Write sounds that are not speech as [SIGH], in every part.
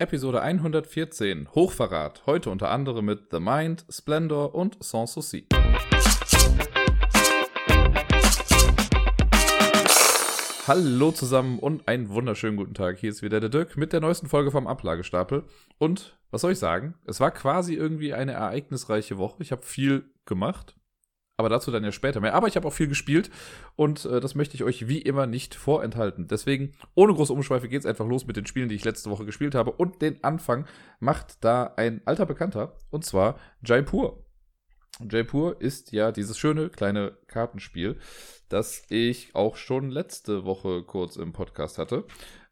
Episode 114 Hochverrat. Heute unter anderem mit The Mind, Splendor und Sans Souci. Hallo zusammen und einen wunderschönen guten Tag. Hier ist wieder der Dirk mit der neuesten Folge vom Ablagestapel. Und was soll ich sagen? Es war quasi irgendwie eine ereignisreiche Woche. Ich habe viel gemacht. Aber dazu dann ja später mehr. Aber ich habe auch viel gespielt und äh, das möchte ich euch wie immer nicht vorenthalten. Deswegen, ohne große Umschweife, geht es einfach los mit den Spielen, die ich letzte Woche gespielt habe. Und den Anfang macht da ein alter Bekannter, und zwar Jaipur. Jaipur ist ja dieses schöne kleine Kartenspiel, das ich auch schon letzte Woche kurz im Podcast hatte.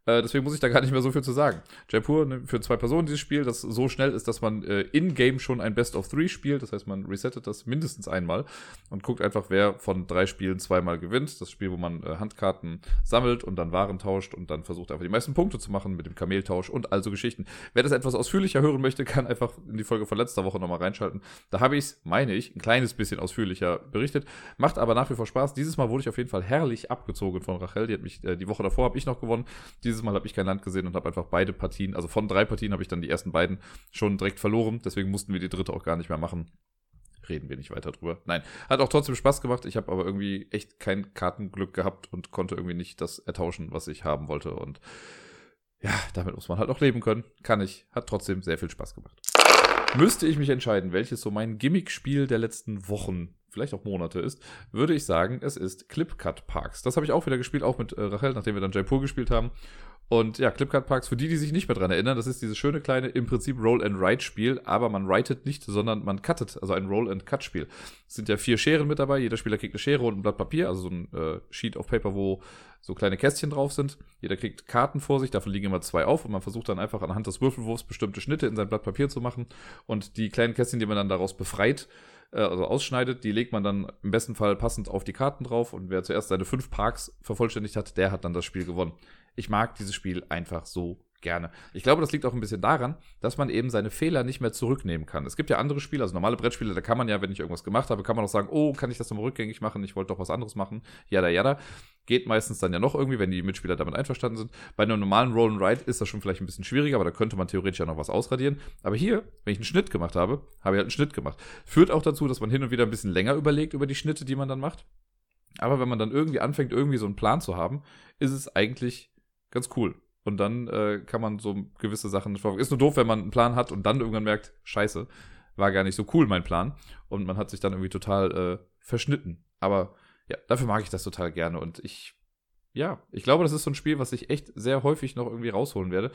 Äh, deswegen muss ich da gar nicht mehr so viel zu sagen. Jaipur ne, für zwei Personen dieses Spiel, das so schnell ist, dass man äh, in-game schon ein Best of Three spielt. Das heißt, man resettet das mindestens einmal und guckt einfach, wer von drei Spielen zweimal gewinnt. Das Spiel, wo man äh, Handkarten sammelt und dann Waren tauscht und dann versucht einfach die meisten Punkte zu machen mit dem Kameltausch und also Geschichten. Wer das etwas ausführlicher hören möchte, kann einfach in die Folge von letzter Woche nochmal reinschalten. Da habe ich es, meine ich, ein kleines bisschen ausführlicher berichtet. Macht aber nach wie vor Spaß. Dieses Mal wurde ich auf jeden Fall herrlich abgezogen von Rachel. Die hat mich, äh, die Woche davor habe ich noch gewonnen. Dieses dieses Mal habe ich kein Land gesehen und habe einfach beide Partien, also von drei Partien habe ich dann die ersten beiden schon direkt verloren. Deswegen mussten wir die dritte auch gar nicht mehr machen. Reden wir nicht weiter drüber. Nein, hat auch trotzdem Spaß gemacht. Ich habe aber irgendwie echt kein Kartenglück gehabt und konnte irgendwie nicht das ertauschen, was ich haben wollte. Und ja, damit muss man halt auch leben können. Kann ich. Hat trotzdem sehr viel Spaß gemacht. Müsste ich mich entscheiden, welches so mein Gimmick-Spiel der letzten Wochen vielleicht auch Monate ist, würde ich sagen, es ist Clipcut Parks. Das habe ich auch wieder gespielt, auch mit äh, Rachel, nachdem wir dann Jaipur gespielt haben. Und ja, Clipcut Parks, für die, die sich nicht mehr dran erinnern, das ist dieses schöne kleine, im Prinzip Roll-and-Write-Spiel, aber man writet nicht, sondern man cuttet, also ein Roll-and-Cut-Spiel. Es sind ja vier Scheren mit dabei, jeder Spieler kriegt eine Schere und ein Blatt Papier, also so ein äh, Sheet of Paper, wo so kleine Kästchen drauf sind. Jeder kriegt Karten vor sich, davon liegen immer zwei auf und man versucht dann einfach anhand des Würfelwurfs bestimmte Schnitte in sein Blatt Papier zu machen und die kleinen Kästchen, die man dann daraus befreit, äh, also ausschneidet, die legt man dann im besten Fall passend auf die Karten drauf und wer zuerst seine fünf Parks vervollständigt hat, der hat dann das Spiel gewonnen ich mag dieses Spiel einfach so gerne. Ich glaube, das liegt auch ein bisschen daran, dass man eben seine Fehler nicht mehr zurücknehmen kann. Es gibt ja andere Spiele, also normale Brettspiele, da kann man ja, wenn ich irgendwas gemacht habe, kann man auch sagen, oh, kann ich das nochmal rückgängig machen? Ich wollte doch was anderes machen. Jada, jada. Geht meistens dann ja noch irgendwie, wenn die Mitspieler damit einverstanden sind. Bei einem normalen Roll and Ride ist das schon vielleicht ein bisschen schwieriger, aber da könnte man theoretisch ja noch was ausradieren. Aber hier, wenn ich einen Schnitt gemacht habe, habe ich halt einen Schnitt gemacht. Führt auch dazu, dass man hin und wieder ein bisschen länger überlegt über die Schnitte, die man dann macht. Aber wenn man dann irgendwie anfängt, irgendwie so einen Plan zu haben, ist es eigentlich ganz cool. Und dann äh, kann man so gewisse Sachen verfolgen. Ist nur doof, wenn man einen Plan hat und dann irgendwann merkt, scheiße, war gar nicht so cool, mein Plan. Und man hat sich dann irgendwie total äh, verschnitten. Aber ja, dafür mag ich das total gerne. Und ich, ja, ich glaube, das ist so ein Spiel, was ich echt sehr häufig noch irgendwie rausholen werde.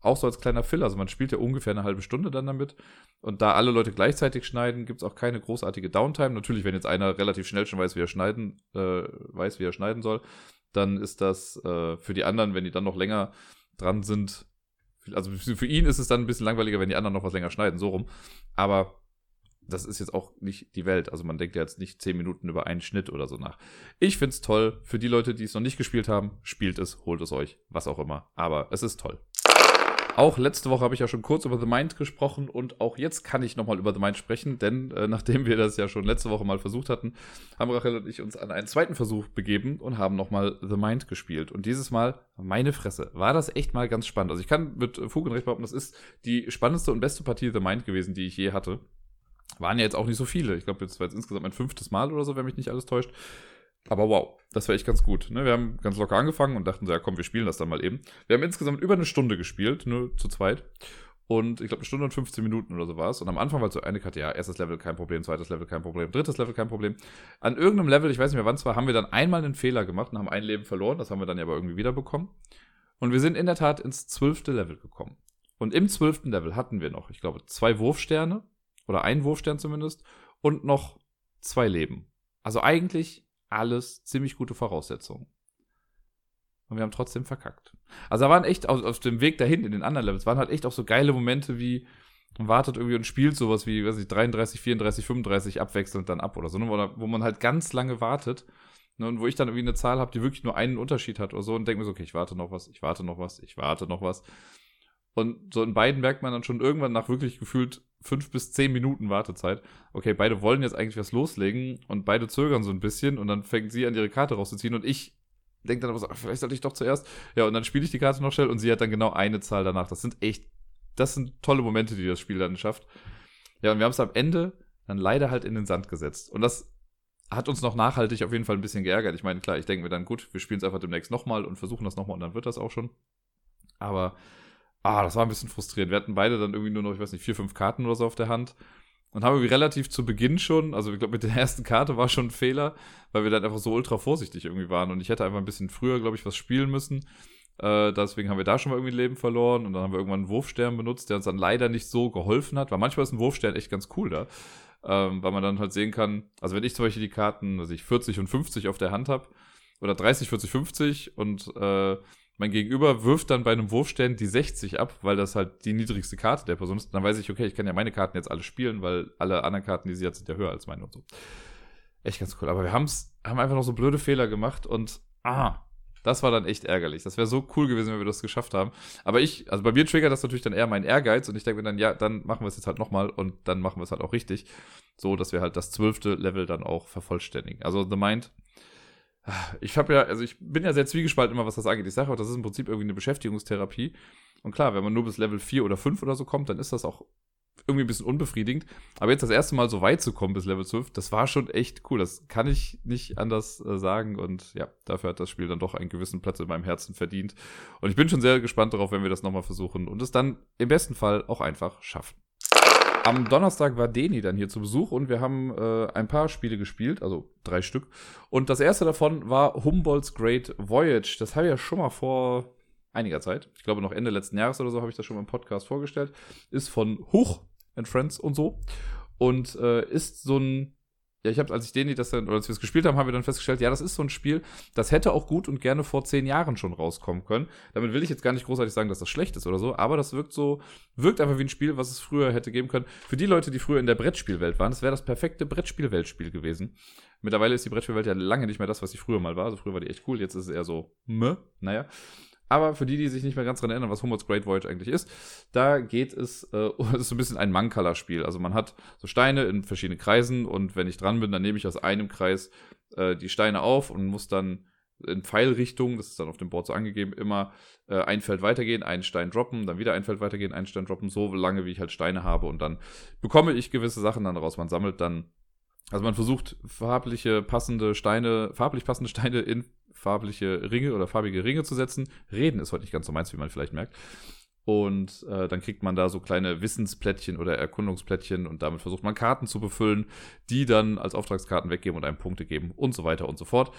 Auch so als kleiner Fill. Also man spielt ja ungefähr eine halbe Stunde dann damit. Und da alle Leute gleichzeitig schneiden, gibt es auch keine großartige Downtime. Natürlich, wenn jetzt einer relativ schnell schon weiß, wie er schneiden, äh, weiß, wie er schneiden soll, dann ist das äh, für die anderen, wenn die dann noch länger dran sind, also für ihn ist es dann ein bisschen langweiliger, wenn die anderen noch was länger schneiden, so rum. Aber das ist jetzt auch nicht die Welt. Also man denkt ja jetzt nicht zehn Minuten über einen Schnitt oder so nach. Ich finde es toll. Für die Leute, die es noch nicht gespielt haben, spielt es, holt es euch, was auch immer. Aber es ist toll. Auch letzte Woche habe ich ja schon kurz über The Mind gesprochen und auch jetzt kann ich nochmal über The Mind sprechen, denn äh, nachdem wir das ja schon letzte Woche mal versucht hatten, haben Rachel und ich uns an einen zweiten Versuch begeben und haben nochmal The Mind gespielt. Und dieses Mal, meine Fresse, war das echt mal ganz spannend. Also ich kann mit Fug und Recht behaupten, das ist die spannendste und beste Partie The Mind gewesen, die ich je hatte. Waren ja jetzt auch nicht so viele. Ich glaube, jetzt war jetzt insgesamt mein fünftes Mal oder so, wenn mich nicht alles täuscht. Aber wow, das war echt ganz gut. Ne? Wir haben ganz locker angefangen und dachten so, ja komm, wir spielen das dann mal eben. Wir haben insgesamt über eine Stunde gespielt, nur zu zweit. Und ich glaube, eine Stunde und 15 Minuten oder so war es. Und am Anfang war so eine Karte, ja, erstes Level kein Problem, zweites Level kein Problem, drittes Level kein Problem. An irgendeinem Level, ich weiß nicht mehr wann es war, haben wir dann einmal einen Fehler gemacht und haben ein Leben verloren. Das haben wir dann ja aber irgendwie wiederbekommen. Und wir sind in der Tat ins zwölfte Level gekommen. Und im zwölften Level hatten wir noch, ich glaube, zwei Wurfsterne oder ein Wurfstern zumindest und noch zwei Leben. Also eigentlich alles ziemlich gute Voraussetzungen. Und wir haben trotzdem verkackt. Also da waren echt auf, auf dem Weg dahin in den anderen Levels, waren halt echt auch so geile Momente wie, man wartet irgendwie und spielt sowas wie, weiß ich, 33, 34, 35 abwechselnd dann ab oder so, ne? wo, man halt ganz lange wartet. Ne? Und wo ich dann irgendwie eine Zahl habe, die wirklich nur einen Unterschied hat oder so und denke mir so, okay, ich warte noch was, ich warte noch was, ich warte noch was. Und so in beiden merkt man dann schon irgendwann nach wirklich gefühlt fünf bis zehn Minuten Wartezeit. Okay, beide wollen jetzt eigentlich was loslegen und beide zögern so ein bisschen und dann fängt sie an, ihre Karte rauszuziehen und ich denke dann aber so, vielleicht sollte ich doch zuerst. Ja, und dann spiele ich die Karte noch schnell und sie hat dann genau eine Zahl danach. Das sind echt das sind tolle Momente, die das Spiel dann schafft. Ja, und wir haben es am Ende dann leider halt in den Sand gesetzt. Und das hat uns noch nachhaltig auf jeden Fall ein bisschen geärgert. Ich meine, klar, ich denke mir dann, gut, wir spielen es einfach demnächst nochmal und versuchen das nochmal und dann wird das auch schon. Aber, ah, das war ein bisschen frustrierend. Wir hatten beide dann irgendwie nur noch, ich weiß nicht, vier, fünf Karten oder so auf der Hand. Und haben wir relativ zu Beginn schon, also ich glaube, mit der ersten Karte war schon ein Fehler, weil wir dann einfach so ultra vorsichtig irgendwie waren. Und ich hätte einfach ein bisschen früher, glaube ich, was spielen müssen. Äh, deswegen haben wir da schon mal irgendwie Leben verloren. Und dann haben wir irgendwann einen Wurfstern benutzt, der uns dann leider nicht so geholfen hat. Weil manchmal ist ein Wurfstern echt ganz cool da. Ähm, weil man dann halt sehen kann, also wenn ich zum Beispiel die Karten, also ich 40 und 50 auf der Hand habe, oder 30, 40, 50 und äh, mein Gegenüber wirft dann bei einem Wurfstern die 60 ab, weil das halt die niedrigste Karte der Person ist. Dann weiß ich, okay, ich kann ja meine Karten jetzt alle spielen, weil alle anderen Karten, die sie hat, sind ja höher als meine und so. Echt ganz cool. Aber wir haben's, haben einfach noch so blöde Fehler gemacht und ah, das war dann echt ärgerlich. Das wäre so cool gewesen, wenn wir das geschafft haben. Aber ich, also bei mir triggert das natürlich dann eher mein Ehrgeiz und ich denke mir dann, ja, dann machen wir es jetzt halt nochmal und dann machen wir es halt auch richtig. So, dass wir halt das zwölfte Level dann auch vervollständigen. Also The Mind ich habe ja, also ich bin ja sehr zwiegespalten immer, was das angeht. Ich sage auch, das ist im Prinzip irgendwie eine Beschäftigungstherapie. Und klar, wenn man nur bis Level 4 oder 5 oder so kommt, dann ist das auch irgendwie ein bisschen unbefriedigend. Aber jetzt das erste Mal so weit zu kommen bis Level 12, das war schon echt cool. Das kann ich nicht anders äh, sagen. Und ja, dafür hat das Spiel dann doch einen gewissen Platz in meinem Herzen verdient. Und ich bin schon sehr gespannt darauf, wenn wir das nochmal versuchen und es dann im besten Fall auch einfach schaffen. Am Donnerstag war Deni dann hier zu Besuch und wir haben äh, ein paar Spiele gespielt, also drei Stück. Und das erste davon war Humboldt's Great Voyage. Das habe ich ja schon mal vor einiger Zeit, ich glaube noch Ende letzten Jahres oder so, habe ich das schon mal im Podcast vorgestellt. Ist von Huch and Friends und so. Und äh, ist so ein ja, ich habe, als ich den das dann, oder als wir es gespielt haben, haben wir dann festgestellt, ja, das ist so ein Spiel, das hätte auch gut und gerne vor zehn Jahren schon rauskommen können. Damit will ich jetzt gar nicht großartig sagen, dass das schlecht ist oder so, aber das wirkt so, wirkt einfach wie ein Spiel, was es früher hätte geben können. Für die Leute, die früher in der Brettspielwelt waren, das wäre das perfekte Brettspielweltspiel gewesen. Mittlerweile ist die Brettspielwelt ja lange nicht mehr das, was sie früher mal war. Also früher war die echt cool, jetzt ist es eher so, meh, naja. Aber für die, die sich nicht mehr ganz dran erinnern, was Humboldt's Great Voyage eigentlich ist, da geht es, äh, [LAUGHS] es ist so ein bisschen ein Mankala-Spiel. Also man hat so Steine in verschiedenen Kreisen und wenn ich dran bin, dann nehme ich aus einem Kreis äh, die Steine auf und muss dann in Pfeilrichtung, das ist dann auf dem Board so angegeben, immer äh, ein Feld weitergehen, einen Stein droppen, dann wieder ein Feld weitergehen, einen Stein droppen, so lange wie ich halt Steine habe und dann bekomme ich gewisse Sachen dann daraus. Man sammelt dann, also man versucht farbliche passende Steine, farblich passende Steine in farbliche Ringe oder farbige Ringe zu setzen. Reden ist heute nicht ganz so meins, wie man vielleicht merkt. Und äh, dann kriegt man da so kleine Wissensplättchen oder Erkundungsplättchen und damit versucht man Karten zu befüllen, die dann als Auftragskarten weggeben und einem Punkte geben und so weiter und so fort.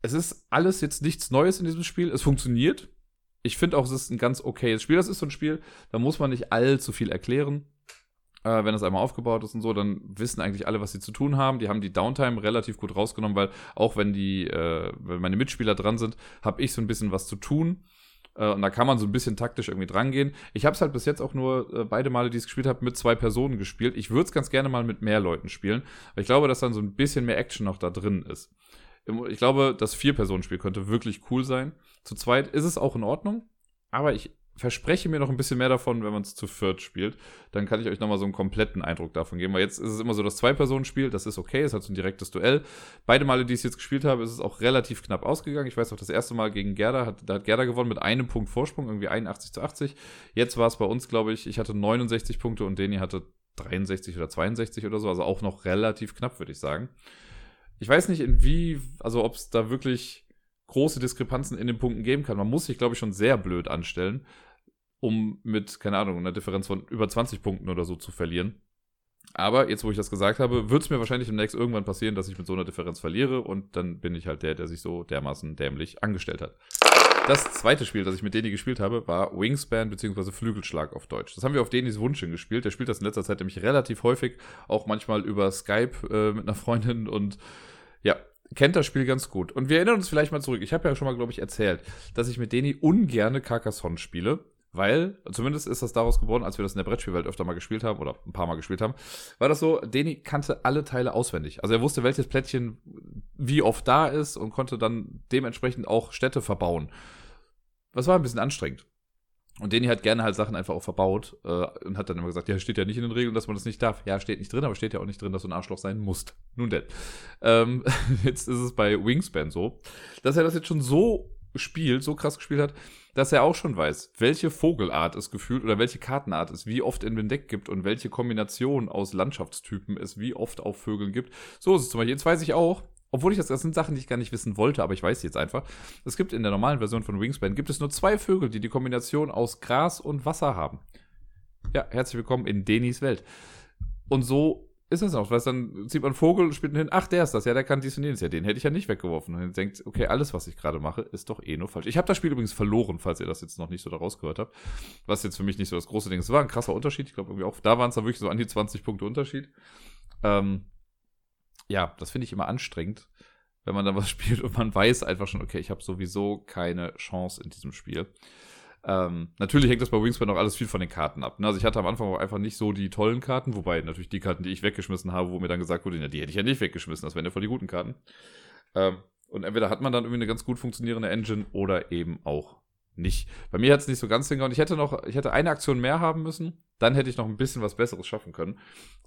Es ist alles jetzt nichts Neues in diesem Spiel. Es funktioniert. Ich finde auch, es ist ein ganz okayes Spiel. Das ist so ein Spiel, da muss man nicht allzu viel erklären äh, wenn das einmal aufgebaut ist und so, dann wissen eigentlich alle, was sie zu tun haben. Die haben die Downtime relativ gut rausgenommen, weil auch wenn die, äh, wenn meine Mitspieler dran sind, habe ich so ein bisschen was zu tun. Äh, und da kann man so ein bisschen taktisch irgendwie drangehen. Ich habe es halt bis jetzt auch nur äh, beide Male, die ich es gespielt habe, mit zwei Personen gespielt. Ich würde es ganz gerne mal mit mehr Leuten spielen. Aber ich glaube, dass dann so ein bisschen mehr Action noch da drin ist. Ich glaube, das Vier-Personen-Spiel könnte wirklich cool sein. Zu zweit ist es auch in Ordnung. Aber ich verspreche mir noch ein bisschen mehr davon, wenn man es zu viert spielt. Dann kann ich euch nochmal so einen kompletten Eindruck davon geben. Weil jetzt ist es immer so das Zwei-Personen-Spiel, das ist okay, es hat so ein direktes Duell. Beide Male, die ich jetzt gespielt habe, ist es auch relativ knapp ausgegangen. Ich weiß auch, das erste Mal gegen Gerda, hat, da hat Gerda gewonnen mit einem Punkt Vorsprung, irgendwie 81 zu 80. Jetzt war es bei uns, glaube ich, ich hatte 69 Punkte und Deni hatte 63 oder 62 oder so, also auch noch relativ knapp, würde ich sagen. Ich weiß nicht, in wie, also ob es da wirklich große Diskrepanzen in den Punkten geben kann. Man muss sich, glaube ich, schon sehr blöd anstellen, um mit, keine Ahnung, einer Differenz von über 20 Punkten oder so zu verlieren. Aber jetzt, wo ich das gesagt habe, wird es mir wahrscheinlich demnächst irgendwann passieren, dass ich mit so einer Differenz verliere und dann bin ich halt der, der sich so dermaßen dämlich angestellt hat. Das zweite Spiel, das ich mit Deni gespielt habe, war Wingspan bzw. Flügelschlag auf Deutsch. Das haben wir auf Denis Wunsch gespielt. Der spielt das in letzter Zeit nämlich relativ häufig, auch manchmal über Skype äh, mit einer Freundin und ja, kennt das Spiel ganz gut. Und wir erinnern uns vielleicht mal zurück. Ich habe ja schon mal, glaube ich, erzählt, dass ich mit Deni ungerne Carcassonne spiele. Weil, zumindest ist das daraus geworden, als wir das in der Brettspielwelt öfter mal gespielt haben oder ein paar Mal gespielt haben, war das so, Deni kannte alle Teile auswendig. Also er wusste, welches Plättchen wie oft da ist und konnte dann dementsprechend auch Städte verbauen. Das war ein bisschen anstrengend. Und Deni hat gerne halt Sachen einfach auch verbaut äh, und hat dann immer gesagt, ja, steht ja nicht in den Regeln, dass man das nicht darf. Ja, steht nicht drin, aber steht ja auch nicht drin, dass du ein Arschloch sein musst. Nun denn. Ähm, [LAUGHS] jetzt ist es bei Wingspan so, dass er das jetzt schon so spielt, so krass gespielt hat, dass er auch schon weiß, welche Vogelart es gefühlt oder welche Kartenart es wie oft in dem Deck gibt und welche Kombination aus Landschaftstypen es wie oft auf Vögeln gibt. So ist es zum Beispiel. Jetzt weiß ich auch, obwohl ich das, das sind Sachen, die ich gar nicht wissen wollte, aber ich weiß jetzt einfach. Es gibt in der normalen Version von Wingspan gibt es nur zwei Vögel, die die Kombination aus Gras und Wasser haben. Ja, herzlich willkommen in Denis Welt. Und so ist das auch, weil dann sieht man Vogel und spielt hin, ach, der ist das, ja, der kann dies und jenes, ja, den hätte ich ja nicht weggeworfen. Und dann denkt, okay, alles, was ich gerade mache, ist doch eh nur falsch. Ich habe das Spiel übrigens verloren, falls ihr das jetzt noch nicht so daraus gehört habt. Was jetzt für mich nicht so das große Ding ist. Es war ein krasser Unterschied. Ich glaube, irgendwie auch, da waren es dann wirklich so an die 20 Punkte Unterschied. Ähm, ja, das finde ich immer anstrengend, wenn man dann was [LAUGHS] spielt und man weiß einfach schon, okay, ich habe sowieso keine Chance in diesem Spiel. Ähm, natürlich hängt das bei Wingspan auch alles viel von den Karten ab. Ne? Also ich hatte am Anfang auch einfach nicht so die tollen Karten, wobei natürlich die Karten, die ich weggeschmissen habe, wo mir dann gesagt wurde, ja, die hätte ich ja nicht weggeschmissen, das wären ja voll die guten Karten. Ähm, und entweder hat man dann irgendwie eine ganz gut funktionierende Engine oder eben auch nicht. Bei mir hat es nicht so ganz hingehauen. Ich hätte noch, ich hätte eine Aktion mehr haben müssen, dann hätte ich noch ein bisschen was Besseres schaffen können.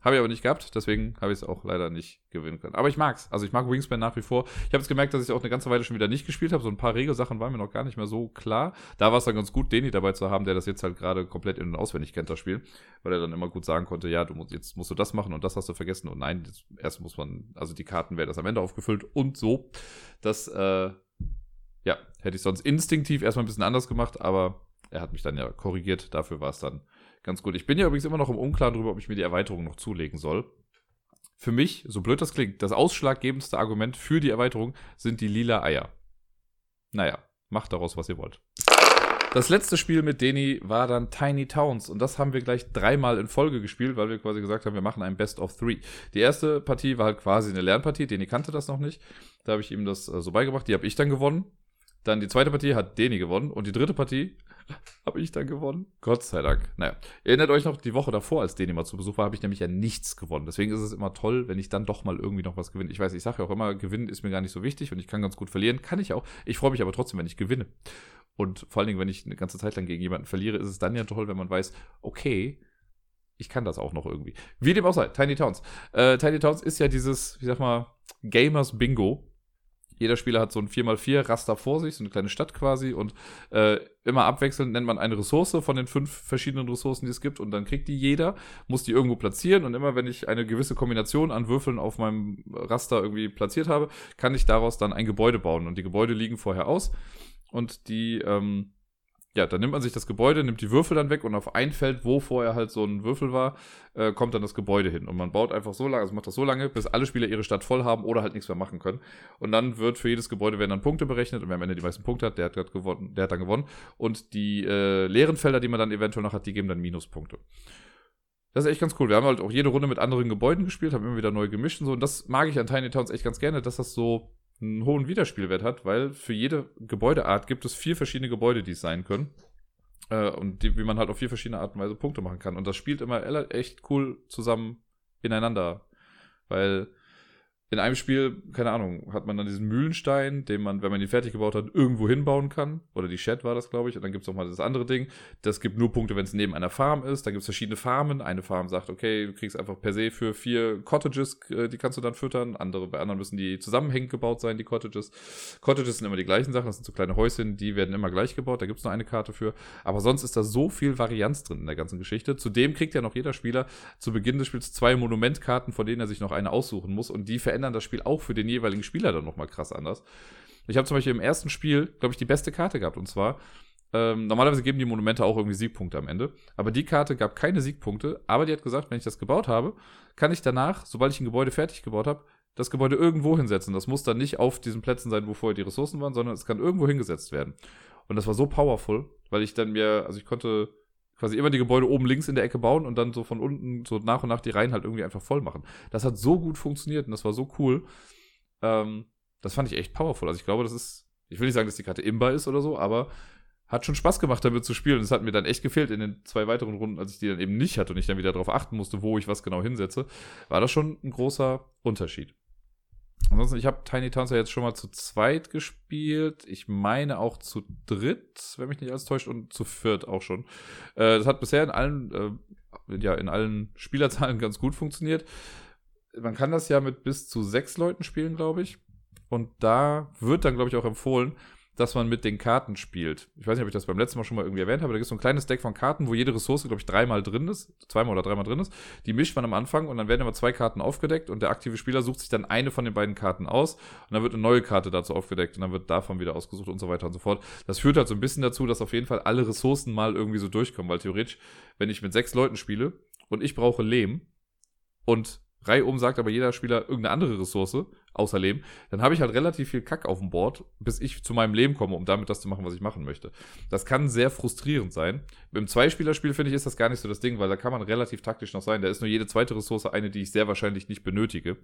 Habe ich aber nicht gehabt, deswegen habe ich es auch leider nicht gewinnen können. Aber ich mag's. Also ich mag Wingspan nach wie vor. Ich habe jetzt gemerkt, dass ich auch eine ganze Weile schon wieder nicht gespielt habe. So ein paar Regelsachen waren mir noch gar nicht mehr so klar. Da war es dann ganz gut, Deni dabei zu haben, der das jetzt halt gerade komplett in- und auswendig kennt, das Spiel. Weil er dann immer gut sagen konnte, ja, du musst, jetzt musst du das machen und das hast du vergessen. Und nein, jetzt, erst muss man, also die Karten werden das am Ende aufgefüllt und so. Das, äh, ja, hätte ich sonst instinktiv erstmal ein bisschen anders gemacht, aber er hat mich dann ja korrigiert. Dafür war es dann ganz gut. Ich bin ja übrigens immer noch im Unklaren darüber, ob ich mir die Erweiterung noch zulegen soll. Für mich, so blöd das klingt, das ausschlaggebendste Argument für die Erweiterung sind die lila Eier. Naja, macht daraus, was ihr wollt. Das letzte Spiel mit Deni war dann Tiny Towns und das haben wir gleich dreimal in Folge gespielt, weil wir quasi gesagt haben, wir machen ein Best of Three. Die erste Partie war halt quasi eine Lernpartie, Deni kannte das noch nicht. Da habe ich ihm das äh, so beigebracht, die habe ich dann gewonnen. Dann die zweite Partie hat Deni gewonnen und die dritte Partie [LAUGHS] habe ich dann gewonnen. Gott sei Dank. Naja, erinnert euch noch, die Woche davor, als Deni mal zu Besuch war, habe ich nämlich ja nichts gewonnen. Deswegen ist es immer toll, wenn ich dann doch mal irgendwie noch was gewinne. Ich weiß, ich sage ja auch immer, gewinnen ist mir gar nicht so wichtig und ich kann ganz gut verlieren. Kann ich auch. Ich freue mich aber trotzdem, wenn ich gewinne. Und vor allen Dingen, wenn ich eine ganze Zeit lang gegen jemanden verliere, ist es dann ja toll, wenn man weiß, okay, ich kann das auch noch irgendwie. Wie dem auch sei, Tiny Towns. Äh, Tiny Towns ist ja dieses, wie sag mal, Gamers Bingo jeder Spieler hat so ein 4x4 Raster vor sich, so eine kleine Stadt quasi und äh, immer abwechselnd nennt man eine Ressource von den fünf verschiedenen Ressourcen, die es gibt und dann kriegt die jeder, muss die irgendwo platzieren und immer wenn ich eine gewisse Kombination an Würfeln auf meinem Raster irgendwie platziert habe, kann ich daraus dann ein Gebäude bauen und die Gebäude liegen vorher aus und die ähm, ja, dann nimmt man sich das Gebäude, nimmt die Würfel dann weg und auf ein Feld, wo vorher halt so ein Würfel war, äh, kommt dann das Gebäude hin. Und man baut einfach so lange, also macht das so lange, bis alle Spieler ihre Stadt voll haben oder halt nichts mehr machen können. Und dann wird für jedes Gebäude werden dann Punkte berechnet und wer am Ende die meisten Punkte hat, der hat, gewonnen, der hat dann gewonnen. Und die äh, leeren Felder, die man dann eventuell noch hat, die geben dann Minuspunkte. Das ist echt ganz cool. Wir haben halt auch jede Runde mit anderen Gebäuden gespielt, haben immer wieder neu gemischt und so. Und das mag ich an Tiny Towns echt ganz gerne, dass das so einen hohen Wiederspielwert hat, weil für jede Gebäudeart gibt es vier verschiedene Gebäude, die es sein können. Äh, und die, wie man halt auf vier verschiedene Arten und Weise Punkte machen kann. Und das spielt immer echt cool zusammen ineinander. Weil in einem Spiel, keine Ahnung, hat man dann diesen Mühlenstein, den man, wenn man ihn fertig gebaut hat, irgendwo hinbauen kann. Oder die Shed war das, glaube ich. Und dann gibt es auch mal das andere Ding. Das gibt nur Punkte, wenn es neben einer Farm ist. Da gibt es verschiedene Farmen. Eine Farm sagt, okay, du kriegst einfach per se für vier Cottages, äh, die kannst du dann füttern. Andere, bei anderen müssen die zusammenhängend gebaut sein, die Cottages. Cottages sind immer die gleichen Sachen. Das sind so kleine Häuschen, die werden immer gleich gebaut. Da gibt es nur eine Karte für. Aber sonst ist da so viel Varianz drin in der ganzen Geschichte. Zudem kriegt ja noch jeder Spieler zu Beginn des Spiels zwei Monumentkarten, von denen er sich noch eine aussuchen muss. Und die verändern das Spiel auch für den jeweiligen Spieler dann nochmal krass anders. Ich habe zum Beispiel im ersten Spiel, glaube ich, die beste Karte gehabt. Und zwar, ähm, normalerweise geben die Monumente auch irgendwie Siegpunkte am Ende. Aber die Karte gab keine Siegpunkte. Aber die hat gesagt, wenn ich das gebaut habe, kann ich danach, sobald ich ein Gebäude fertig gebaut habe, das Gebäude irgendwo hinsetzen. Das muss dann nicht auf diesen Plätzen sein, wo vorher die Ressourcen waren, sondern es kann irgendwo hingesetzt werden. Und das war so powerful, weil ich dann mir, also ich konnte quasi immer die Gebäude oben links in der Ecke bauen und dann so von unten so nach und nach die Reihen halt irgendwie einfach voll machen. Das hat so gut funktioniert und das war so cool. Ähm, das fand ich echt powerful. Also ich glaube, das ist, ich will nicht sagen, dass die Karte imbar ist oder so, aber hat schon Spaß gemacht, damit zu spielen. Es hat mir dann echt gefehlt in den zwei weiteren Runden, als ich die dann eben nicht hatte und ich dann wieder darauf achten musste, wo ich was genau hinsetze, war das schon ein großer Unterschied. Ansonsten, ich habe Tiny Towns ja jetzt schon mal zu zweit gespielt. Ich meine auch zu dritt, wenn mich nicht alles täuscht, und zu viert auch schon. Äh, das hat bisher in allen, äh, ja, in allen Spielerzahlen [LAUGHS] ganz gut funktioniert. Man kann das ja mit bis zu sechs Leuten spielen, glaube ich. Und da wird dann, glaube ich, auch empfohlen, dass man mit den Karten spielt. Ich weiß nicht, ob ich das beim letzten Mal schon mal irgendwie erwähnt habe, da gibt es so ein kleines Deck von Karten, wo jede Ressource, glaube ich, dreimal drin ist, zweimal oder dreimal drin ist. Die mischt man am Anfang und dann werden immer zwei Karten aufgedeckt und der aktive Spieler sucht sich dann eine von den beiden Karten aus und dann wird eine neue Karte dazu aufgedeckt und dann wird davon wieder ausgesucht und so weiter und so fort. Das führt halt so ein bisschen dazu, dass auf jeden Fall alle Ressourcen mal irgendwie so durchkommen, weil theoretisch, wenn ich mit sechs Leuten spiele und ich brauche Lehm und reihum sagt aber jeder Spieler irgendeine andere Ressource, außer Leben, dann habe ich halt relativ viel Kack auf dem Board, bis ich zu meinem Leben komme, um damit das zu machen, was ich machen möchte. Das kann sehr frustrierend sein. Im Zweispielerspiel, finde ich, ist das gar nicht so das Ding, weil da kann man relativ taktisch noch sein. Da ist nur jede zweite Ressource eine, die ich sehr wahrscheinlich nicht benötige.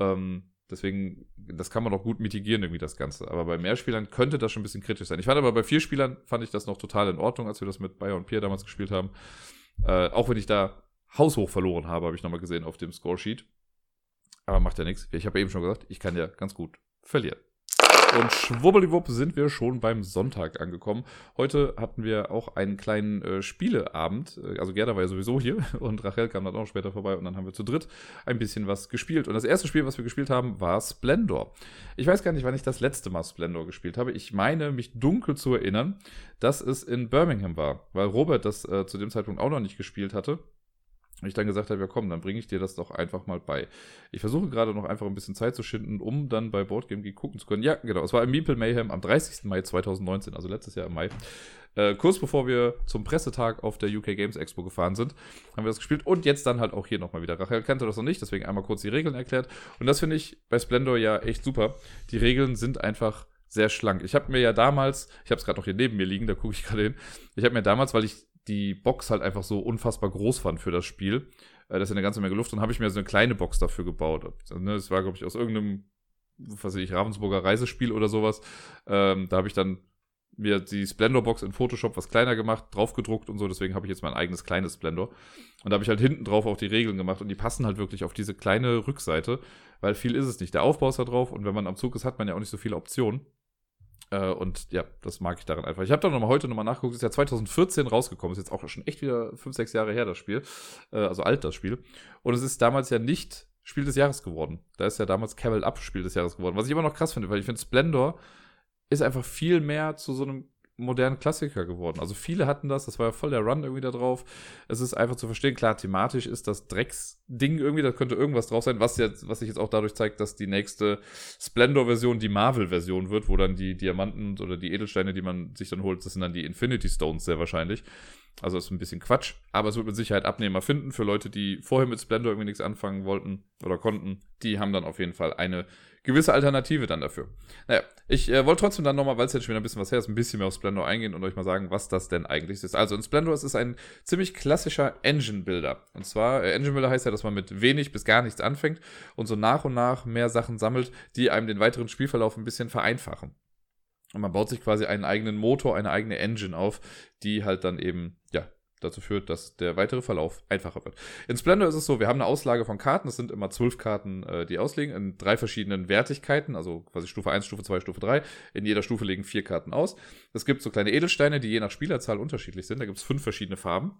Ähm, deswegen, das kann man auch gut mitigieren, irgendwie das Ganze. Aber bei Mehrspielern könnte das schon ein bisschen kritisch sein. Ich fand aber bei vier Spielern, fand ich das noch total in Ordnung, als wir das mit Bayer und Pierre damals gespielt haben. Äh, auch wenn ich da haushoch verloren habe, habe ich nochmal gesehen auf dem Scoresheet. Aber macht ja nichts. Ich habe eben schon gesagt, ich kann ja ganz gut verlieren. Und schwubbeliwupp sind wir schon beim Sonntag angekommen. Heute hatten wir auch einen kleinen äh, Spieleabend. Also Gerda war ja sowieso hier [LAUGHS] und Rachel kam dann auch später vorbei und dann haben wir zu dritt ein bisschen was gespielt. Und das erste Spiel, was wir gespielt haben, war Splendor. Ich weiß gar nicht, wann ich das letzte Mal Splendor gespielt habe. Ich meine, mich dunkel zu erinnern, dass es in Birmingham war, weil Robert das äh, zu dem Zeitpunkt auch noch nicht gespielt hatte. Und ich dann gesagt habe, ja komm, dann bringe ich dir das doch einfach mal bei. Ich versuche gerade noch einfach ein bisschen Zeit zu schinden, um dann bei Boardgame Geek gucken zu können. Ja, genau, es war im Meeple Mayhem am 30. Mai 2019, also letztes Jahr im Mai. Äh, kurz bevor wir zum Pressetag auf der UK Games Expo gefahren sind, haben wir das gespielt und jetzt dann halt auch hier nochmal wieder. Rachel kannte das noch nicht, deswegen einmal kurz die Regeln erklärt. Und das finde ich bei Splendor ja echt super. Die Regeln sind einfach sehr schlank. Ich habe mir ja damals, ich habe es gerade noch hier neben mir liegen, da gucke ich gerade hin. Ich habe mir damals, weil ich die Box halt einfach so unfassbar groß fand für das Spiel. Äh, das ist ja eine ganze Menge Luft und habe ich mir so eine kleine Box dafür gebaut. Ne, das war, glaube ich, aus irgendeinem, was weiß ich, Ravensburger Reisespiel oder sowas. Ähm, da habe ich dann mir die Splendor-Box in Photoshop was kleiner gemacht, draufgedruckt und so, deswegen habe ich jetzt mein eigenes kleines Splendor. Und da habe ich halt hinten drauf auch die Regeln gemacht und die passen halt wirklich auf diese kleine Rückseite, weil viel ist es nicht. Der Aufbau ist da drauf und wenn man am Zug ist, hat man ja auch nicht so viele Optionen. Äh, und ja, das mag ich daran einfach. Ich habe da nochmal heute nochmal nachgeguckt, ist ja 2014 rausgekommen, ist jetzt auch schon echt wieder 5, 6 Jahre her, das Spiel. Äh, also alt, das Spiel. Und es ist damals ja nicht Spiel des Jahres geworden. Da ist ja damals Carol Up Spiel des Jahres geworden. Was ich immer noch krass finde, weil ich finde, Splendor ist einfach viel mehr zu so einem modernen Klassiker geworden. Also viele hatten das, das war ja voll der Run irgendwie da drauf. Es ist einfach zu verstehen, klar, thematisch ist das Drecksding irgendwie, da könnte irgendwas drauf sein, was jetzt, was sich jetzt auch dadurch zeigt, dass die nächste Splendor-Version die Marvel-Version wird, wo dann die Diamanten oder die Edelsteine, die man sich dann holt, das sind dann die Infinity Stones sehr wahrscheinlich. Also ist ein bisschen Quatsch, aber es wird mit Sicherheit Abnehmer finden für Leute, die vorher mit Splendor irgendwie nichts anfangen wollten oder konnten. Die haben dann auf jeden Fall eine gewisse Alternative dann dafür. Naja, ich äh, wollte trotzdem dann nochmal, weil es jetzt schon wieder ein bisschen was her ist, ein bisschen mehr auf Splendor eingehen und euch mal sagen, was das denn eigentlich ist. Also in Splendor ist es ein ziemlich klassischer Engine-Builder. Und zwar, äh, Engine-Builder heißt ja, dass man mit wenig bis gar nichts anfängt und so nach und nach mehr Sachen sammelt, die einem den weiteren Spielverlauf ein bisschen vereinfachen. Und man baut sich quasi einen eigenen Motor, eine eigene Engine auf, die halt dann eben, ja, dazu führt, dass der weitere Verlauf einfacher wird. In Splendor ist es so, wir haben eine Auslage von Karten, es sind immer zwölf Karten, äh, die auslegen, in drei verschiedenen Wertigkeiten, also quasi Stufe 1, Stufe 2, Stufe 3. In jeder Stufe legen vier Karten aus. Es gibt so kleine Edelsteine, die je nach Spielerzahl unterschiedlich sind. Da gibt es fünf verschiedene Farben.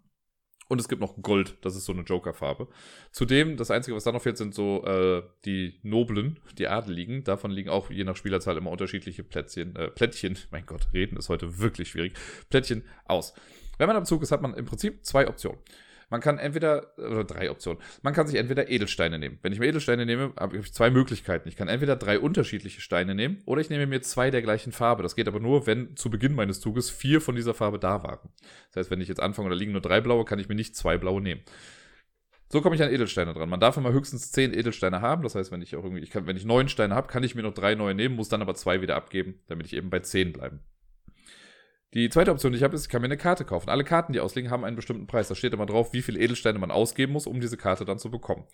Und es gibt noch Gold, das ist so eine Joker-Farbe. Zudem, das Einzige, was da noch fehlt, sind so äh, die Noblen, die Adeligen. Davon liegen auch je nach Spielerzahl immer unterschiedliche Plätzchen, äh, Plättchen, mein Gott, reden ist heute wirklich schwierig, Plättchen aus. Wenn man am Zug ist, hat man im Prinzip zwei Optionen. Man kann entweder, oder drei Optionen. Man kann sich entweder Edelsteine nehmen. Wenn ich mir Edelsteine nehme, habe ich zwei Möglichkeiten. Ich kann entweder drei unterschiedliche Steine nehmen oder ich nehme mir zwei der gleichen Farbe. Das geht aber nur, wenn zu Beginn meines Zuges vier von dieser Farbe da waren. Das heißt, wenn ich jetzt anfange da liegen nur drei blaue, kann ich mir nicht zwei blaue nehmen. So komme ich an Edelsteine dran. Man darf immer höchstens zehn Edelsteine haben. Das heißt, wenn ich auch irgendwie, ich kann, wenn ich neun Steine habe, kann ich mir noch drei neue nehmen, muss dann aber zwei wieder abgeben, damit ich eben bei zehn bleibe. Die zweite Option, die ich habe, ist, ich kann mir eine Karte kaufen. Alle Karten, die ausliegen, haben einen bestimmten Preis. Da steht immer drauf, wie viele Edelsteine man ausgeben muss, um diese Karte dann zu bekommen.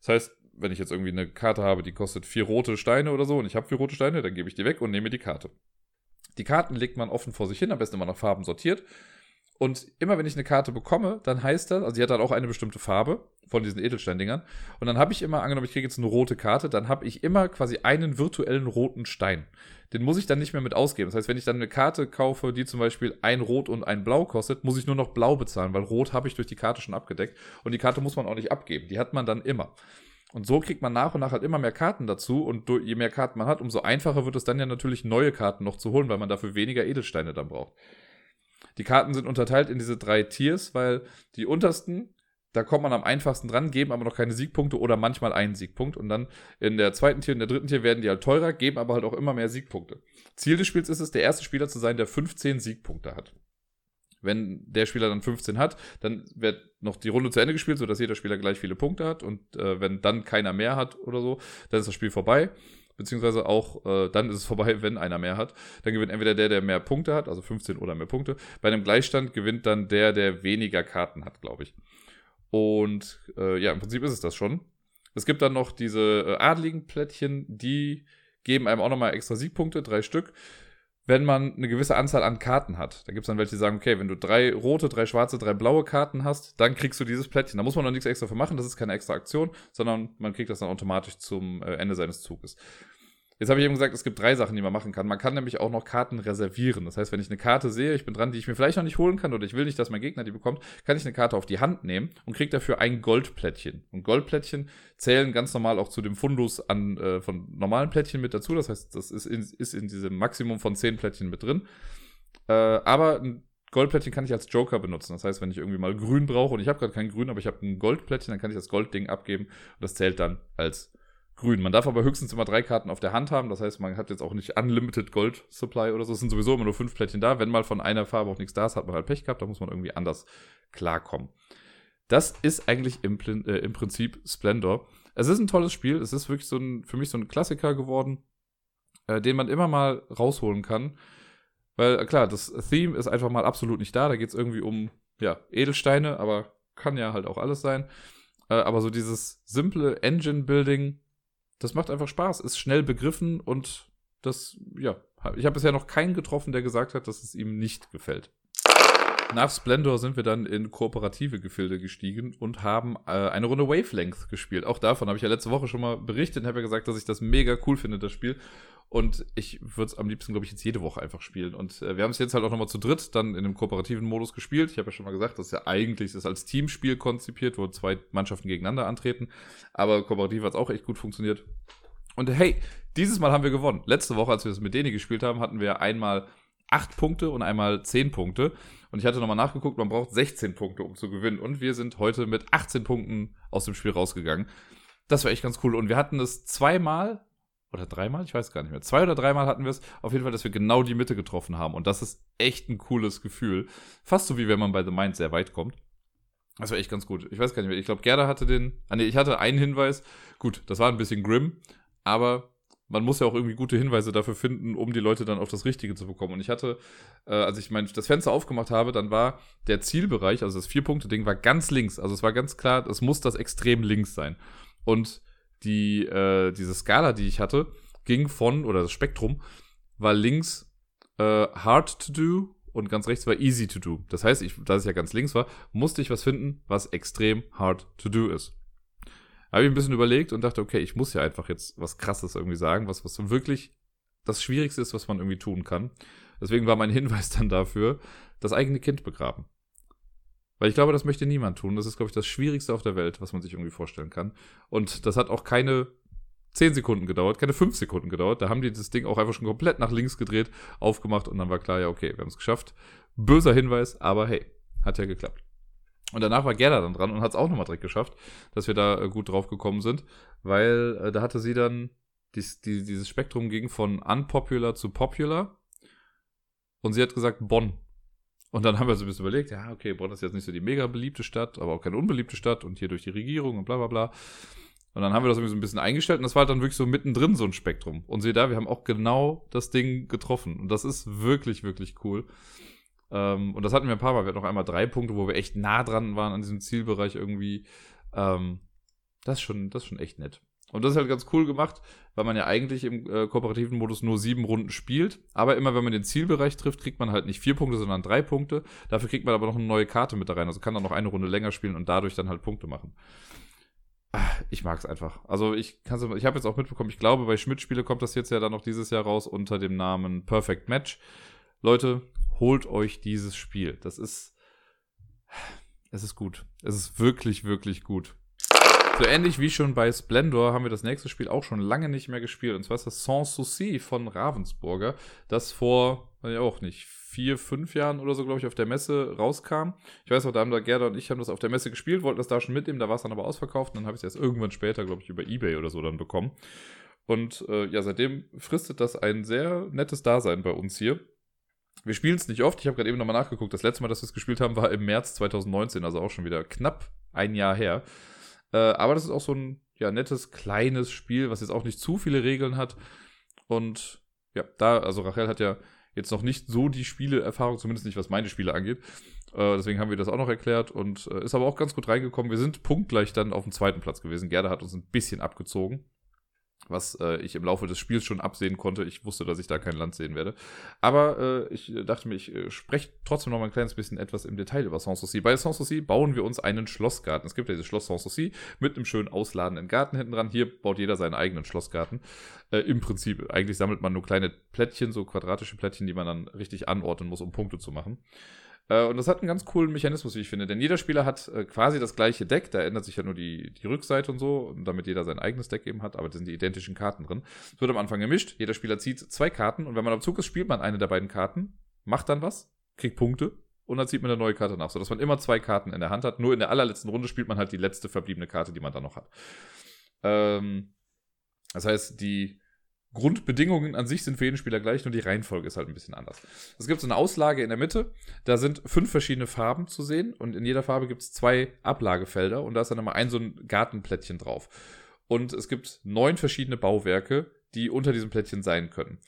Das heißt, wenn ich jetzt irgendwie eine Karte habe, die kostet vier rote Steine oder so und ich habe vier rote Steine, dann gebe ich die weg und nehme die Karte. Die Karten legt man offen vor sich hin, am besten immer nach Farben sortiert. Und immer wenn ich eine Karte bekomme, dann heißt das, also die hat dann auch eine bestimmte Farbe von diesen Edelsteindingern. Und dann habe ich immer, angenommen, ich kriege jetzt eine rote Karte, dann habe ich immer quasi einen virtuellen roten Stein. Den muss ich dann nicht mehr mit ausgeben. Das heißt, wenn ich dann eine Karte kaufe, die zum Beispiel ein Rot und ein Blau kostet, muss ich nur noch Blau bezahlen, weil Rot habe ich durch die Karte schon abgedeckt. Und die Karte muss man auch nicht abgeben. Die hat man dann immer. Und so kriegt man nach und nach halt immer mehr Karten dazu. Und je mehr Karten man hat, umso einfacher wird es dann ja natürlich, neue Karten noch zu holen, weil man dafür weniger Edelsteine dann braucht. Die Karten sind unterteilt in diese drei Tiers, weil die untersten, da kommt man am einfachsten dran, geben aber noch keine Siegpunkte oder manchmal einen Siegpunkt. Und dann in der zweiten Tier und der dritten Tier werden die halt teurer, geben aber halt auch immer mehr Siegpunkte. Ziel des Spiels ist es, der erste Spieler zu sein, der 15 Siegpunkte hat. Wenn der Spieler dann 15 hat, dann wird noch die Runde zu Ende gespielt, sodass jeder Spieler gleich viele Punkte hat. Und äh, wenn dann keiner mehr hat oder so, dann ist das Spiel vorbei. Beziehungsweise auch, äh, dann ist es vorbei, [LAUGHS] wenn einer mehr hat. Dann gewinnt entweder der, der mehr Punkte hat, also 15 oder mehr Punkte. Bei einem Gleichstand gewinnt dann der, der weniger Karten hat, glaube ich. Und äh, ja, im Prinzip ist es das schon. Es gibt dann noch diese äh, adligen Plättchen, die geben einem auch nochmal extra Siegpunkte, drei Stück wenn man eine gewisse Anzahl an Karten hat. Da gibt es dann welche, die sagen, okay, wenn du drei rote, drei schwarze, drei blaue Karten hast, dann kriegst du dieses Plättchen. Da muss man noch nichts extra für machen, das ist keine extra Aktion, sondern man kriegt das dann automatisch zum äh, Ende seines Zuges. Jetzt habe ich eben gesagt, es gibt drei Sachen, die man machen kann. Man kann nämlich auch noch Karten reservieren. Das heißt, wenn ich eine Karte sehe, ich bin dran, die ich mir vielleicht noch nicht holen kann oder ich will nicht, dass mein Gegner die bekommt, kann ich eine Karte auf die Hand nehmen und kriege dafür ein Goldplättchen. Und Goldplättchen zählen ganz normal auch zu dem Fundus an, äh, von normalen Plättchen mit dazu. Das heißt, das ist in, ist in diesem Maximum von zehn Plättchen mit drin. Äh, aber ein Goldplättchen kann ich als Joker benutzen. Das heißt, wenn ich irgendwie mal grün brauche und ich habe gerade kein grün, aber ich habe ein Goldplättchen, dann kann ich das Goldding abgeben und das zählt dann als grün. Man darf aber höchstens immer drei Karten auf der Hand haben. Das heißt, man hat jetzt auch nicht Unlimited Gold Supply oder so. Es sind sowieso immer nur fünf Plättchen da. Wenn mal von einer Farbe auch nichts da ist, hat man halt Pech gehabt. Da muss man irgendwie anders klarkommen. Das ist eigentlich im, äh, im Prinzip Splendor. Es ist ein tolles Spiel. Es ist wirklich so ein, für mich so ein Klassiker geworden, äh, den man immer mal rausholen kann. Weil, äh, klar, das Theme ist einfach mal absolut nicht da. Da geht es irgendwie um ja, Edelsteine, aber kann ja halt auch alles sein. Äh, aber so dieses simple Engine-Building, das macht einfach Spaß, ist schnell begriffen und das, ja, ich habe bisher noch keinen getroffen, der gesagt hat, dass es ihm nicht gefällt. Nach Splendor sind wir dann in kooperative Gefilde gestiegen und haben äh, eine Runde Wavelength gespielt. Auch davon habe ich ja letzte Woche schon mal berichtet und habe ja gesagt, dass ich das mega cool finde, das Spiel. Und ich würde es am liebsten, glaube ich, jetzt jede Woche einfach spielen. Und äh, wir haben es jetzt halt auch nochmal zu dritt dann in dem kooperativen Modus gespielt. Ich habe ja schon mal gesagt, das ist ja eigentlich ist als Teamspiel konzipiert, wo zwei Mannschaften gegeneinander antreten. Aber kooperativ hat es auch echt gut funktioniert. Und hey, dieses Mal haben wir gewonnen. Letzte Woche, als wir das mit Deni gespielt haben, hatten wir einmal acht Punkte und einmal zehn Punkte. Und ich hatte nochmal nachgeguckt, man braucht 16 Punkte, um zu gewinnen. Und wir sind heute mit 18 Punkten aus dem Spiel rausgegangen. Das war echt ganz cool. Und wir hatten es zweimal oder dreimal, ich weiß gar nicht mehr. Zwei oder dreimal hatten wir es. Auf jeden Fall, dass wir genau die Mitte getroffen haben. Und das ist echt ein cooles Gefühl. Fast so wie wenn man bei The Mind sehr weit kommt. Das war echt ganz gut. Ich weiß gar nicht mehr. Ich glaube, Gerda hatte den. Ah, nee, ich hatte einen Hinweis. Gut, das war ein bisschen grim. Aber man muss ja auch irgendwie gute Hinweise dafür finden, um die Leute dann auf das Richtige zu bekommen. Und ich hatte, äh, als ich mein, das Fenster aufgemacht habe, dann war der Zielbereich, also das Vier-Punkte-Ding, war ganz links. Also es war ganz klar, es muss das extrem links sein. Und die, äh, diese Skala, die ich hatte, ging von, oder das Spektrum, war links äh, hard to do und ganz rechts war easy to do. Das heißt, ich, da es ja ganz links war, musste ich was finden, was extrem hard to do ist. Habe ich ein bisschen überlegt und dachte, okay, ich muss ja einfach jetzt was krasses irgendwie sagen, was, was wirklich das Schwierigste ist, was man irgendwie tun kann. Deswegen war mein [LAUGHS] Hinweis dann dafür, das eigene Kind begraben. Weil ich glaube, das möchte niemand tun. Das ist, glaube ich, das Schwierigste auf der Welt, was man sich irgendwie vorstellen kann. Und das hat auch keine 10 Sekunden gedauert, keine 5 Sekunden gedauert. Da haben die das Ding auch einfach schon komplett nach links gedreht, aufgemacht und dann war klar, ja, okay, wir haben es geschafft. Böser Hinweis, aber hey, hat ja geklappt. Und danach war Gerda dann dran und hat es auch nochmal direkt geschafft, dass wir da äh, gut drauf gekommen sind, weil äh, da hatte sie dann dies, die, dieses Spektrum ging von unpopular zu popular und sie hat gesagt Bonn. Und dann haben wir so ein bisschen überlegt, ja, okay, Bonn ist jetzt nicht so die mega beliebte Stadt, aber auch keine unbeliebte Stadt und hier durch die Regierung und bla bla bla. Und dann haben wir das irgendwie so ein bisschen eingestellt und das war halt dann wirklich so mittendrin so ein Spektrum. Und seht da, wir haben auch genau das Ding getroffen. Und das ist wirklich, wirklich cool. Ähm, und das hatten wir ein paar Mal. Wir hatten noch einmal drei Punkte, wo wir echt nah dran waren an diesem Zielbereich irgendwie. Ähm, das, ist schon, das ist schon echt nett. Und das ist halt ganz cool gemacht, weil man ja eigentlich im äh, kooperativen Modus nur sieben Runden spielt. Aber immer wenn man den Zielbereich trifft, kriegt man halt nicht vier Punkte, sondern drei Punkte. Dafür kriegt man aber noch eine neue Karte mit da rein. Also kann dann noch eine Runde länger spielen und dadurch dann halt Punkte machen. Ah, ich mag es einfach. Also ich kann ich habe jetzt auch mitbekommen, ich glaube, bei Schmidt-Spiele kommt das jetzt ja dann noch dieses Jahr raus unter dem Namen Perfect Match. Leute, holt euch dieses Spiel. Das ist, es ist gut. Es ist wirklich, wirklich gut. So ähnlich wie schon bei Splendor haben wir das nächste Spiel auch schon lange nicht mehr gespielt. Und zwar ist das Sans Souci von Ravensburger, das vor, ja auch nicht, vier, fünf Jahren oder so, glaube ich, auf der Messe rauskam. Ich weiß auch, da haben da Gerda und ich haben das auf der Messe gespielt, wollten das da schon mitnehmen, da war es dann aber ausverkauft und dann habe ich es erst irgendwann später, glaube ich, über Ebay oder so dann bekommen. Und äh, ja, seitdem fristet das ein sehr nettes Dasein bei uns hier. Wir spielen es nicht oft. Ich habe gerade eben nochmal nachgeguckt. Das letzte Mal, dass wir es gespielt haben, war im März 2019, also auch schon wieder knapp ein Jahr her. Äh, aber das ist auch so ein ja, nettes, kleines Spiel, was jetzt auch nicht zu viele Regeln hat. Und ja, da, also Rachel hat ja jetzt noch nicht so die Spieleerfahrung, zumindest nicht was meine Spiele angeht. Äh, deswegen haben wir das auch noch erklärt und äh, ist aber auch ganz gut reingekommen. Wir sind punktgleich dann auf dem zweiten Platz gewesen. Gerda hat uns ein bisschen abgezogen was äh, ich im Laufe des Spiels schon absehen konnte. Ich wusste, dass ich da kein Land sehen werde. Aber äh, ich dachte mir, ich äh, spreche trotzdem noch mal ein kleines bisschen etwas im Detail über Sanssouci. Bei Sanssouci bauen wir uns einen Schlossgarten. Es gibt ja dieses Schloss Sanssouci mit einem schön ausladenden Garten hinten dran. Hier baut jeder seinen eigenen Schlossgarten. Äh, Im Prinzip, eigentlich sammelt man nur kleine Plättchen, so quadratische Plättchen, die man dann richtig anordnen muss, um Punkte zu machen. Äh, und das hat einen ganz coolen Mechanismus, wie ich finde. Denn jeder Spieler hat äh, quasi das gleiche Deck. Da ändert sich ja nur die, die Rückseite und so, damit jeder sein eigenes Deck eben hat. Aber da sind die identischen Karten drin. Es wird am Anfang gemischt. Jeder Spieler zieht zwei Karten. Und wenn man am Zug ist, spielt man eine der beiden Karten, macht dann was, kriegt Punkte. Und dann zieht man eine neue Karte nach, sodass man immer zwei Karten in der Hand hat. Nur in der allerletzten Runde spielt man halt die letzte verbliebene Karte, die man dann noch hat. Ähm, das heißt, die Grundbedingungen an sich sind für jeden Spieler gleich, nur die Reihenfolge ist halt ein bisschen anders. Es gibt so eine Auslage in der Mitte, da sind fünf verschiedene Farben zu sehen und in jeder Farbe gibt es zwei Ablagefelder und da ist dann immer ein so ein Gartenplättchen drauf. Und es gibt neun verschiedene Bauwerke, die unter diesem Plättchen sein können.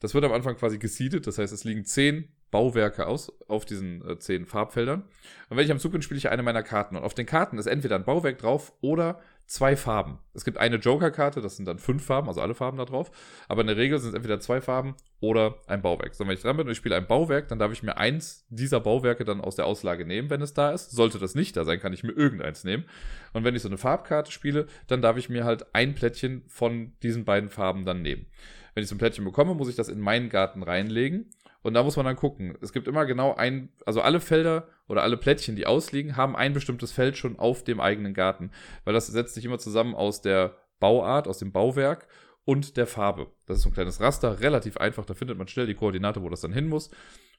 Das wird am Anfang quasi gesiedet, das heißt, es liegen zehn Bauwerke aus auf diesen äh, zehn Farbfeldern. Und wenn ich am Zug bin, spiele ich eine meiner Karten. Und auf den Karten ist entweder ein Bauwerk drauf oder zwei Farben. Es gibt eine Joker-Karte, das sind dann fünf Farben, also alle Farben da drauf. Aber in der Regel sind es entweder zwei Farben oder ein Bauwerk. So, wenn ich dran bin und ich spiele ein Bauwerk, dann darf ich mir eins dieser Bauwerke dann aus der Auslage nehmen, wenn es da ist. Sollte das nicht da sein, kann ich mir irgendeins nehmen. Und wenn ich so eine Farbkarte spiele, dann darf ich mir halt ein Plättchen von diesen beiden Farben dann nehmen. Wenn ich so ein Plättchen bekomme, muss ich das in meinen Garten reinlegen. Und da muss man dann gucken. Es gibt immer genau ein, also alle Felder oder alle Plättchen, die ausliegen, haben ein bestimmtes Feld schon auf dem eigenen Garten. Weil das setzt sich immer zusammen aus der Bauart, aus dem Bauwerk und der Farbe. Das ist so ein kleines Raster, relativ einfach. Da findet man schnell die Koordinate, wo das dann hin muss.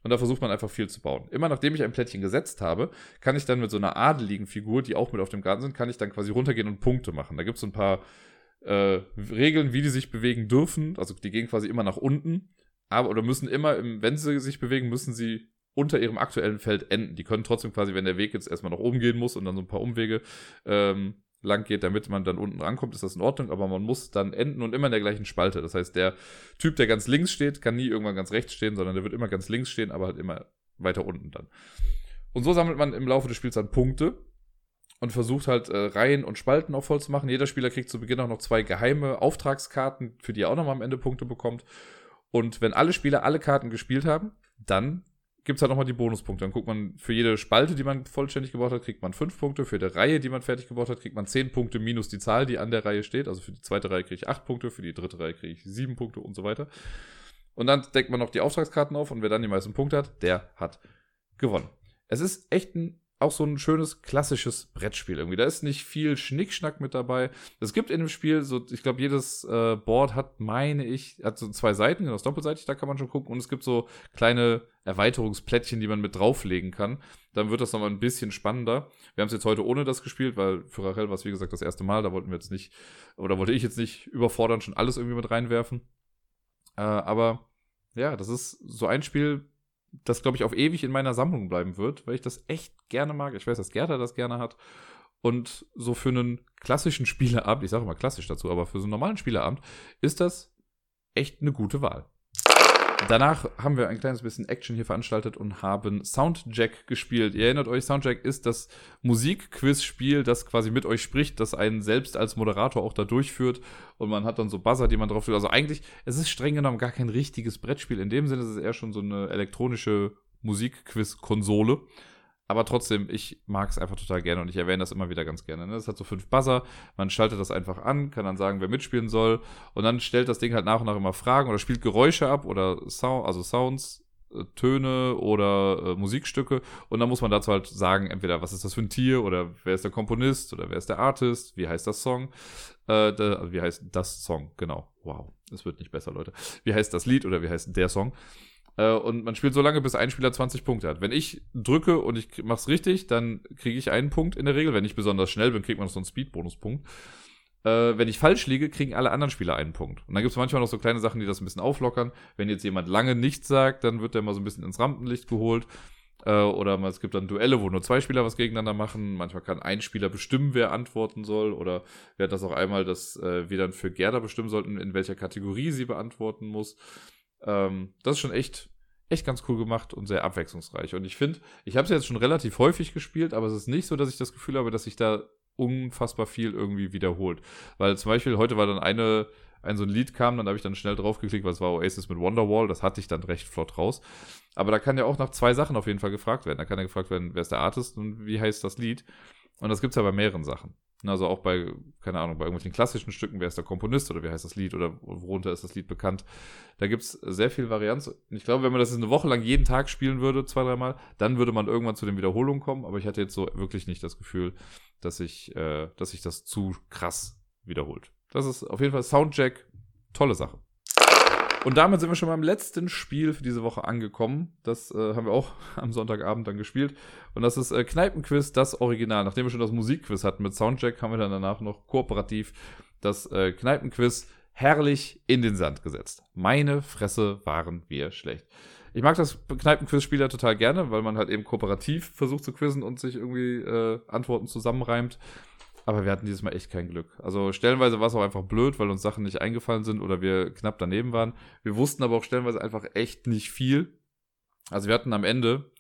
Und da versucht man einfach viel zu bauen. Immer nachdem ich ein Plättchen gesetzt habe, kann ich dann mit so einer adeligen Figur, die auch mit auf dem Garten sind, kann ich dann quasi runtergehen und Punkte machen. Da gibt es so ein paar äh, Regeln, wie die sich bewegen dürfen. Also die gehen quasi immer nach unten aber oder müssen immer, im, wenn sie sich bewegen, müssen sie unter ihrem aktuellen Feld enden. Die können trotzdem quasi, wenn der Weg jetzt erstmal nach oben gehen muss und dann so ein paar Umwege ähm, lang geht, damit man dann unten rankommt, ist das in Ordnung, aber man muss dann enden und immer in der gleichen Spalte. Das heißt, der Typ, der ganz links steht, kann nie irgendwann ganz rechts stehen, sondern der wird immer ganz links stehen, aber halt immer weiter unten dann. Und so sammelt man im Laufe des Spiels dann Punkte und versucht halt äh, Reihen und Spalten auch voll zu machen. Jeder Spieler kriegt zu Beginn auch noch zwei geheime Auftragskarten, für die er auch nochmal am Ende Punkte bekommt. Und wenn alle Spieler alle Karten gespielt haben, dann gibt es halt nochmal die Bonuspunkte. Dann guckt man, für jede Spalte, die man vollständig gebaut hat, kriegt man fünf Punkte. Für die Reihe, die man fertig gebaut hat, kriegt man zehn Punkte minus die Zahl, die an der Reihe steht. Also für die zweite Reihe kriege ich acht Punkte, für die dritte Reihe kriege ich sieben Punkte und so weiter. Und dann deckt man noch die Auftragskarten auf und wer dann die meisten Punkte hat, der hat gewonnen. Es ist echt ein auch so ein schönes klassisches Brettspiel irgendwie. Da ist nicht viel Schnickschnack mit dabei. Es gibt in dem Spiel so, ich glaube, jedes äh, Board hat, meine ich, hat so zwei Seiten, das doppelseitig, da kann man schon gucken. Und es gibt so kleine Erweiterungsplättchen, die man mit drauflegen kann. Dann wird das nochmal ein bisschen spannender. Wir haben es jetzt heute ohne das gespielt, weil für Rachel war es, wie gesagt, das erste Mal. Da wollten wir jetzt nicht, oder wollte ich jetzt nicht überfordern, schon alles irgendwie mit reinwerfen. Äh, aber ja, das ist so ein Spiel, das, glaube ich, auf ewig in meiner Sammlung bleiben wird, weil ich das echt gerne mag. Ich weiß, dass Gerda das gerne hat. Und so für einen klassischen Spieleabend, ich sage immer klassisch dazu, aber für so einen normalen Spieleabend ist das echt eine gute Wahl. Danach haben wir ein kleines bisschen Action hier veranstaltet und haben Soundjack gespielt. Ihr erinnert euch, Soundjack ist das Musikquiz-Spiel, das quasi mit euch spricht, das einen selbst als Moderator auch da durchführt und man hat dann so Buzzer, die man drauf tut. Also eigentlich, es ist streng genommen gar kein richtiges Brettspiel. In dem Sinne ist es eher schon so eine elektronische Musikquiz-Konsole. Aber trotzdem, ich mag es einfach total gerne und ich erwähne das immer wieder ganz gerne. Ne? Es hat so fünf Buzzer, man schaltet das einfach an, kann dann sagen, wer mitspielen soll und dann stellt das Ding halt nach und nach immer Fragen oder spielt Geräusche ab oder Sound, also Sounds äh, Töne oder äh, Musikstücke und dann muss man dazu halt sagen, entweder was ist das für ein Tier oder wer ist der Komponist oder wer ist der Artist, wie heißt das Song, äh, der, also wie heißt das Song, genau, wow, es wird nicht besser, Leute, wie heißt das Lied oder wie heißt der Song äh, und man spielt so lange, bis ein Spieler 20 Punkte hat. Wenn ich drücke und ich mach's richtig, dann kriege ich einen Punkt in der Regel, wenn ich besonders schnell bin, kriegt man noch so einen Speed-Bonuspunkt äh, wenn ich falsch liege, kriegen alle anderen Spieler einen Punkt. Und dann gibt es manchmal noch so kleine Sachen, die das ein bisschen auflockern. Wenn jetzt jemand lange nichts sagt, dann wird der mal so ein bisschen ins Rampenlicht geholt. Äh, oder es gibt dann Duelle, wo nur zwei Spieler was gegeneinander machen. Manchmal kann ein Spieler bestimmen, wer antworten soll. Oder wir hatten das auch einmal, dass äh, wir dann für Gerda bestimmen sollten, in welcher Kategorie sie beantworten muss. Ähm, das ist schon echt, echt ganz cool gemacht und sehr abwechslungsreich. Und ich finde, ich habe es jetzt schon relativ häufig gespielt, aber es ist nicht so, dass ich das Gefühl habe, dass ich da unfassbar viel irgendwie wiederholt. Weil zum Beispiel heute war dann eine, ein so ein Lied kam, dann habe ich dann schnell draufgeklickt, was war Oasis mit Wonderwall, das hatte ich dann recht flott raus. Aber da kann ja auch nach zwei Sachen auf jeden Fall gefragt werden. Da kann ja gefragt werden, wer ist der Artist und wie heißt das Lied. Und das gibt es ja bei mehreren Sachen. Also auch bei, keine Ahnung, bei irgendwelchen klassischen Stücken, wer ist der Komponist oder wie heißt das Lied oder worunter ist das Lied bekannt. Da gibt es sehr viel Varianz. Ich glaube, wenn man das eine Woche lang jeden Tag spielen würde, zwei, dreimal, dann würde man irgendwann zu den Wiederholungen kommen. Aber ich hatte jetzt so wirklich nicht das Gefühl, dass ich, äh, dass sich das zu krass wiederholt. Das ist auf jeden Fall Soundjack, tolle Sache. Und damit sind wir schon beim letzten Spiel für diese Woche angekommen. Das äh, haben wir auch [LAUGHS] am Sonntagabend dann gespielt. Und das ist äh, Kneipenquiz, das Original. Nachdem wir schon das Musikquiz hatten mit Soundjack, haben wir dann danach noch kooperativ das äh, Kneipenquiz herrlich in den Sand gesetzt. Meine Fresse waren wir schlecht. Ich mag das Kneipenquiz-Spiel ja total gerne, weil man halt eben kooperativ versucht zu quizzen und sich irgendwie äh, Antworten zusammenreimt. Aber wir hatten dieses Mal echt kein Glück. Also stellenweise war es auch einfach blöd, weil uns Sachen nicht eingefallen sind oder wir knapp daneben waren. Wir wussten aber auch stellenweise einfach echt nicht viel. Also wir hatten am Ende,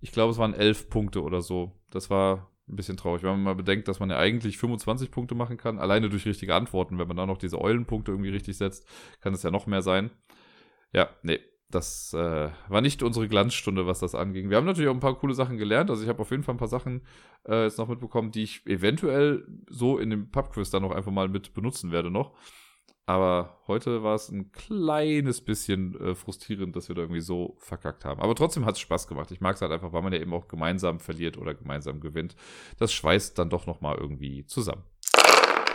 ich glaube, es waren elf Punkte oder so. Das war ein bisschen traurig, wenn man mal bedenkt, dass man ja eigentlich 25 Punkte machen kann, alleine durch richtige Antworten. Wenn man da noch diese Eulenpunkte irgendwie richtig setzt, kann es ja noch mehr sein. Ja, nee, das äh, war nicht unsere Glanzstunde, was das anging. Wir haben natürlich auch ein paar coole Sachen gelernt. Also ich habe auf jeden Fall ein paar Sachen äh, jetzt noch mitbekommen, die ich eventuell so in dem Pubquiz dann noch einfach mal mit benutzen werde noch. Aber heute war es ein kleines bisschen äh, frustrierend, dass wir da irgendwie so verkackt haben. Aber trotzdem hat es Spaß gemacht. Ich mag es halt einfach, weil man ja eben auch gemeinsam verliert oder gemeinsam gewinnt. Das schweißt dann doch nochmal irgendwie zusammen.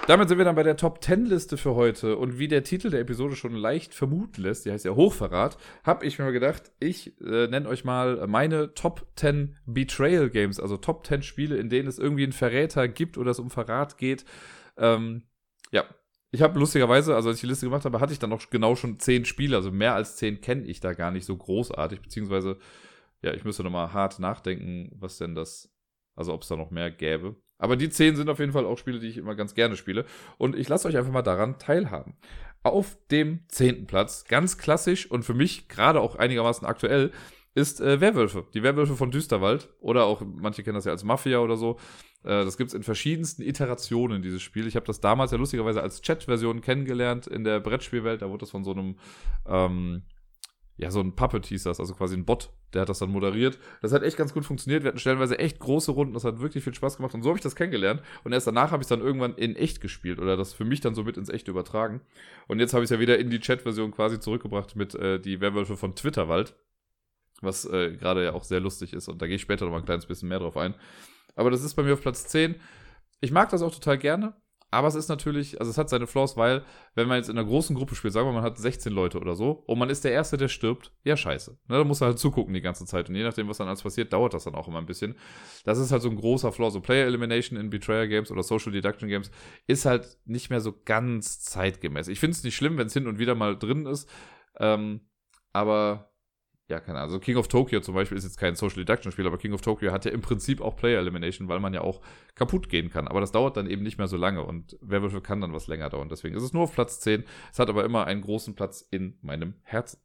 Damit sind wir dann bei der Top 10 Liste für heute. Und wie der Titel der Episode schon leicht vermuten lässt, die heißt ja Hochverrat, habe ich mir gedacht, ich äh, nenne euch mal meine Top 10 Betrayal Games, also Top 10 Spiele, in denen es irgendwie einen Verräter gibt oder es um Verrat geht. Ähm, ja, ich habe lustigerweise, also als ich die Liste gemacht habe, hatte ich dann noch genau schon 10 Spiele, also mehr als 10 kenne ich da gar nicht so großartig, beziehungsweise, ja, ich müsste nochmal hart nachdenken, was denn das, also ob es da noch mehr gäbe. Aber die 10 sind auf jeden Fall auch Spiele, die ich immer ganz gerne spiele. Und ich lasse euch einfach mal daran teilhaben. Auf dem zehnten Platz, ganz klassisch und für mich gerade auch einigermaßen aktuell, ist äh, Werwölfe. Die Werwölfe von Düsterwald. Oder auch, manche kennen das ja als Mafia oder so. Äh, das gibt es in verschiedensten Iterationen, dieses Spiel. Ich habe das damals ja lustigerweise als Chat-Version kennengelernt in der Brettspielwelt. Da wurde das von so einem ähm, ja, so ein Puppet hieß das, also quasi ein Bot, der hat das dann moderiert. Das hat echt ganz gut funktioniert. Wir hatten stellenweise echt große Runden, das hat wirklich viel Spaß gemacht und so habe ich das kennengelernt. Und erst danach habe ich es dann irgendwann in echt gespielt oder das für mich dann so mit ins Echte übertragen. Und jetzt habe ich es ja wieder in die Chat-Version quasi zurückgebracht mit äh, die Werwölfe von Twitterwald, was äh, gerade ja auch sehr lustig ist und da gehe ich später noch mal ein kleines bisschen mehr drauf ein. Aber das ist bei mir auf Platz 10. Ich mag das auch total gerne. Aber es ist natürlich, also es hat seine Flaws, weil, wenn man jetzt in einer großen Gruppe spielt, sagen wir, man hat 16 Leute oder so, und man ist der Erste, der stirbt, ja, scheiße. Ne, da muss er halt zugucken die ganze Zeit. Und je nachdem, was dann alles passiert, dauert das dann auch immer ein bisschen. Das ist halt so ein großer Flaw. So Player Elimination in Betrayer Games oder Social Deduction Games ist halt nicht mehr so ganz zeitgemäß. Ich finde es nicht schlimm, wenn es hin und wieder mal drin ist. Ähm, aber ja, keine Ahnung. Also King of Tokyo zum Beispiel ist jetzt kein Social Deduction Spiel, aber King of Tokyo hat ja im Prinzip auch Player Elimination, weil man ja auch kaputt gehen kann. Aber das dauert dann eben nicht mehr so lange und Werwölfe kann dann was länger dauern. Deswegen ist es nur auf Platz 10. Es hat aber immer einen großen Platz in meinem Herzen.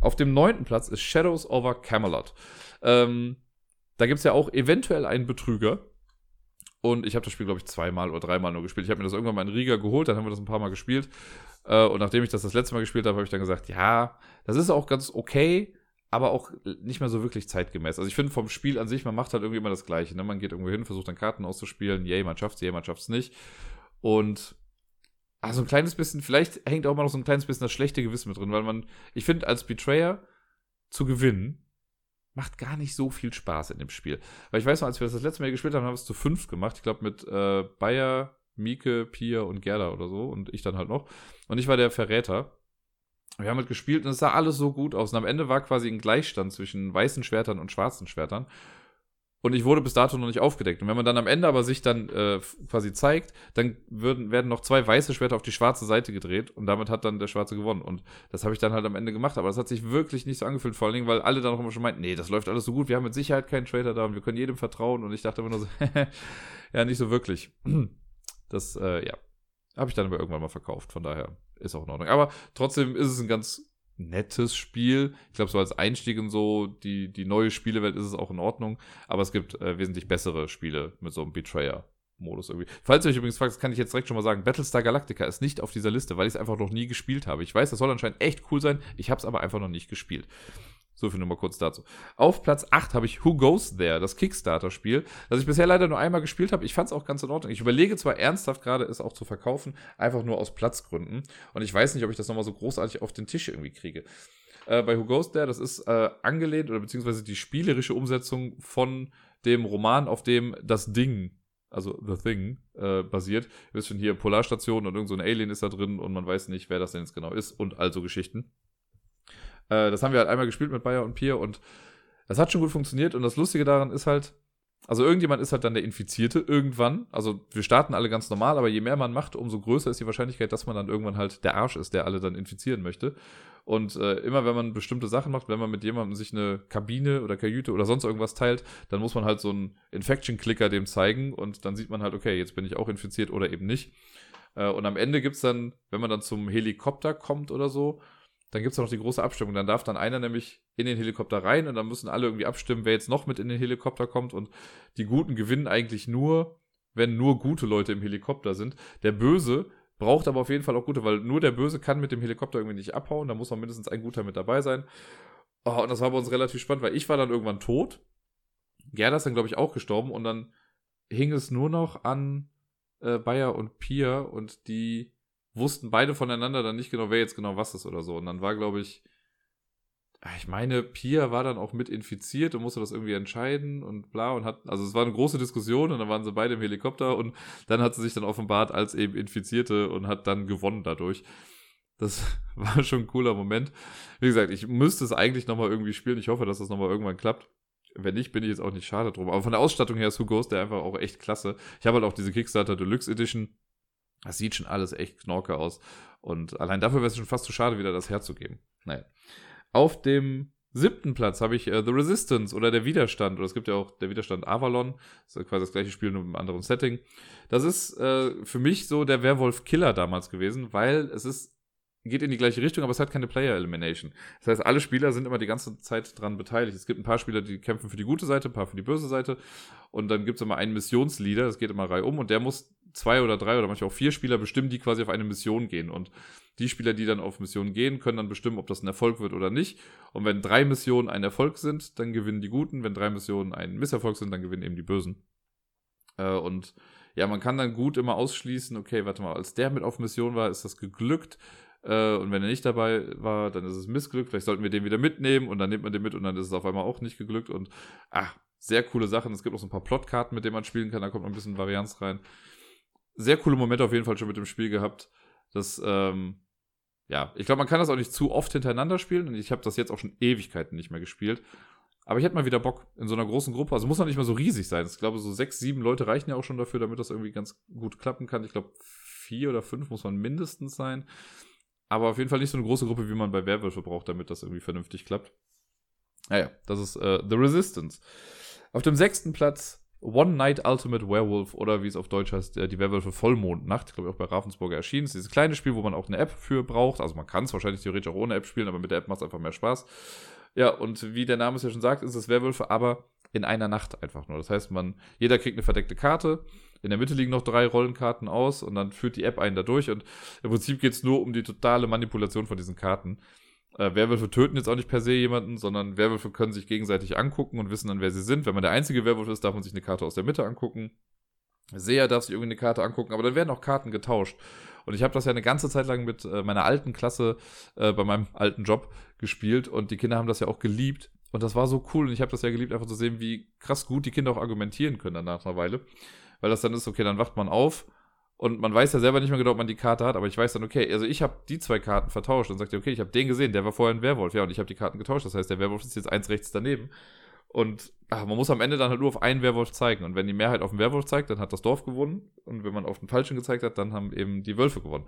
Auf dem neunten Platz ist Shadows over Camelot. Ähm, da gibt es ja auch eventuell einen Betrüger. Und ich habe das Spiel, glaube ich, zweimal oder dreimal nur gespielt. Ich habe mir das irgendwann mal in Riga geholt, dann haben wir das ein paar Mal gespielt. Äh, und nachdem ich das das letzte Mal gespielt habe, habe ich dann gesagt, ja, das ist auch ganz okay aber auch nicht mehr so wirklich zeitgemäß. Also ich finde vom Spiel an sich, man macht halt irgendwie immer das Gleiche. Ne? Man geht irgendwo hin, versucht dann Karten auszuspielen, yay, man schafft's, yay, man schafft's nicht. Und also ein kleines bisschen, vielleicht hängt auch mal noch so ein kleines bisschen das schlechte Gewissen mit drin, weil man, ich finde, als Betrayer zu gewinnen, macht gar nicht so viel Spaß in dem Spiel. Weil ich weiß noch, als wir das, das letzte Mal gespielt haben, haben wir es zu fünf gemacht. Ich glaube mit äh, Bayer, Mieke, Pia und Gerda oder so und ich dann halt noch. Und ich war der Verräter. Wir haben halt gespielt und es sah alles so gut aus. Und am Ende war quasi ein Gleichstand zwischen weißen Schwertern und schwarzen Schwertern. Und ich wurde bis dato noch nicht aufgedeckt. Und wenn man dann am Ende aber sich dann äh, quasi zeigt, dann würden, werden noch zwei weiße Schwerter auf die schwarze Seite gedreht und damit hat dann der Schwarze gewonnen. Und das habe ich dann halt am Ende gemacht. Aber das hat sich wirklich nicht so angefühlt, vor allen Dingen, weil alle dann auch immer schon meinten, nee, das läuft alles so gut, wir haben mit Sicherheit keinen Trader da und wir können jedem vertrauen. Und ich dachte immer nur so, [LAUGHS] ja, nicht so wirklich. Das, äh, ja, habe ich dann aber irgendwann mal verkauft. Von daher ist auch in Ordnung. Aber trotzdem ist es ein ganz nettes Spiel. Ich glaube, so als Einstieg in so die, die neue Spielewelt ist es auch in Ordnung. Aber es gibt äh, wesentlich bessere Spiele mit so einem Betrayer-Modus irgendwie. Falls ihr euch übrigens fragt, das kann ich jetzt direkt schon mal sagen, Battlestar Galactica ist nicht auf dieser Liste, weil ich es einfach noch nie gespielt habe. Ich weiß, das soll anscheinend echt cool sein. Ich habe es aber einfach noch nicht gespielt. So viel nur mal kurz dazu. Auf Platz 8 habe ich Who Goes There, das Kickstarter-Spiel, das ich bisher leider nur einmal gespielt habe. Ich fand es auch ganz in Ordnung. Ich überlege zwar ernsthaft gerade, es auch zu verkaufen, einfach nur aus Platzgründen. Und ich weiß nicht, ob ich das nochmal so großartig auf den Tisch irgendwie kriege. Äh, bei Who Goes There, das ist äh, angelehnt oder beziehungsweise die spielerische Umsetzung von dem Roman, auf dem das Ding also The Thing, äh, basiert. Ihr wisst schon hier, Polarstation und irgend so ein Alien ist da drin und man weiß nicht, wer das denn jetzt genau ist und also Geschichten. Äh, das haben wir halt einmal gespielt mit Bayer und Pier und das hat schon gut funktioniert. Und das Lustige daran ist halt, also irgendjemand ist halt dann der Infizierte irgendwann. Also wir starten alle ganz normal, aber je mehr man macht, umso größer ist die Wahrscheinlichkeit, dass man dann irgendwann halt der Arsch ist, der alle dann infizieren möchte. Und äh, immer wenn man bestimmte Sachen macht, wenn man mit jemandem sich eine Kabine oder Kajüte oder sonst irgendwas teilt, dann muss man halt so einen Infection-Clicker dem zeigen und dann sieht man halt, okay, jetzt bin ich auch infiziert oder eben nicht. Äh, und am Ende gibt es dann, wenn man dann zum Helikopter kommt oder so, dann gibt es noch die große Abstimmung. Dann darf dann einer nämlich in den Helikopter rein und dann müssen alle irgendwie abstimmen, wer jetzt noch mit in den Helikopter kommt. Und die Guten gewinnen eigentlich nur, wenn nur gute Leute im Helikopter sind. Der Böse braucht aber auf jeden Fall auch gute, weil nur der Böse kann mit dem Helikopter irgendwie nicht abhauen. Da muss man mindestens ein guter mit dabei sein. Oh, und das war bei uns relativ spannend, weil ich war dann irgendwann tot. Gerda ist dann, glaube ich, auch gestorben und dann hing es nur noch an äh, Bayer und Pia und die wussten beide voneinander dann nicht genau, wer jetzt genau was ist oder so. Und dann war, glaube ich, ah, ich meine, Pia war dann auch mit infiziert und musste das irgendwie entscheiden und bla und hat, also es war eine große Diskussion und dann waren sie beide im Helikopter und dann hat sie sich dann offenbart als eben Infizierte und hat dann gewonnen dadurch. Das [LAUGHS] war schon ein cooler Moment. Wie gesagt, ich müsste es eigentlich nochmal irgendwie spielen. Ich hoffe, dass das nochmal irgendwann klappt. Wenn nicht, bin ich jetzt auch nicht schade drum. Aber von der Ausstattung her ist Who Goes der einfach auch echt klasse. Ich habe halt auch diese Kickstarter Deluxe Edition das sieht schon alles echt knorke aus. Und allein dafür wäre es schon fast zu schade, wieder das herzugeben. Naja. Auf dem siebten Platz habe ich äh, The Resistance oder der Widerstand. Oder es gibt ja auch der Widerstand Avalon. Das ist quasi das gleiche Spiel, nur mit einem anderen Setting. Das ist äh, für mich so der Werwolf-Killer damals gewesen, weil es ist geht in die gleiche Richtung, aber es hat keine Player Elimination. Das heißt, alle Spieler sind immer die ganze Zeit dran beteiligt. Es gibt ein paar Spieler, die kämpfen für die gute Seite, ein paar für die böse Seite. Und dann gibt es immer einen Missionsleader, das geht immer reihum und der muss zwei oder drei oder manchmal auch vier Spieler bestimmen, die quasi auf eine Mission gehen. Und die Spieler, die dann auf Missionen gehen, können dann bestimmen, ob das ein Erfolg wird oder nicht. Und wenn drei Missionen ein Erfolg sind, dann gewinnen die Guten. Wenn drei Missionen ein Misserfolg sind, dann gewinnen eben die Bösen. Äh, und ja, man kann dann gut immer ausschließen, okay, warte mal, als der mit auf Mission war, ist das geglückt. Äh, und wenn er nicht dabei war, dann ist es missglückt. Vielleicht sollten wir den wieder mitnehmen und dann nimmt man den mit und dann ist es auf einmal auch nicht geglückt. Und ach, sehr coole Sachen. Es gibt auch so ein paar Plotkarten, mit denen man spielen kann. Da kommt noch ein bisschen Varianz rein sehr coole Momente auf jeden Fall schon mit dem Spiel gehabt. Das, ähm, ja, ich glaube, man kann das auch nicht zu oft hintereinander spielen und ich habe das jetzt auch schon Ewigkeiten nicht mehr gespielt. Aber ich hätte mal wieder Bock in so einer großen Gruppe. Also muss noch nicht mal so riesig sein. Ich glaube, so sechs, sieben Leute reichen ja auch schon dafür, damit das irgendwie ganz gut klappen kann. Ich glaube, vier oder fünf muss man mindestens sein. Aber auf jeden Fall nicht so eine große Gruppe, wie man bei Werwölfe braucht, damit das irgendwie vernünftig klappt. Naja, das ist äh, The Resistance. Auf dem sechsten Platz One Night Ultimate Werewolf oder wie es auf Deutsch heißt, äh, die Werwölfe Vollmondnacht, glaube ich auch bei Ravensburger erschienen. Das ist dieses kleine Spiel, wo man auch eine App für braucht. Also man kann es wahrscheinlich theoretisch auch ohne App spielen, aber mit der App macht es einfach mehr Spaß. Ja, und wie der Name es ja schon sagt, ist es Werwölfe, aber in einer Nacht einfach nur. Das heißt, man, jeder kriegt eine verdeckte Karte. In der Mitte liegen noch drei Rollenkarten aus und dann führt die App einen da durch. Und im Prinzip geht es nur um die totale Manipulation von diesen Karten. Äh, Werwölfe töten jetzt auch nicht per se jemanden, sondern Werwölfe können sich gegenseitig angucken und wissen dann, wer sie sind. Wenn man der einzige Werwolf ist, darf man sich eine Karte aus der Mitte angucken. Seher darf sich irgendwie eine Karte angucken, aber dann werden auch Karten getauscht. Und ich habe das ja eine ganze Zeit lang mit äh, meiner alten Klasse äh, bei meinem alten Job gespielt und die Kinder haben das ja auch geliebt. Und das war so cool und ich habe das ja geliebt, einfach zu sehen, wie krass gut die Kinder auch argumentieren können dann nach einer Weile. Weil das dann ist, okay, dann wacht man auf und man weiß ja selber nicht mehr genau, ob man die Karte hat, aber ich weiß dann, okay, also ich habe die zwei Karten vertauscht und sagte, okay, ich habe den gesehen, der war vorher ein Werwolf, ja, und ich habe die Karten getauscht, das heißt, der Werwolf ist jetzt eins rechts daneben. Und ach, man muss am Ende dann halt nur auf einen Werwolf zeigen. Und wenn die Mehrheit auf den Werwolf zeigt, dann hat das Dorf gewonnen. Und wenn man auf den Falschen gezeigt hat, dann haben eben die Wölfe gewonnen.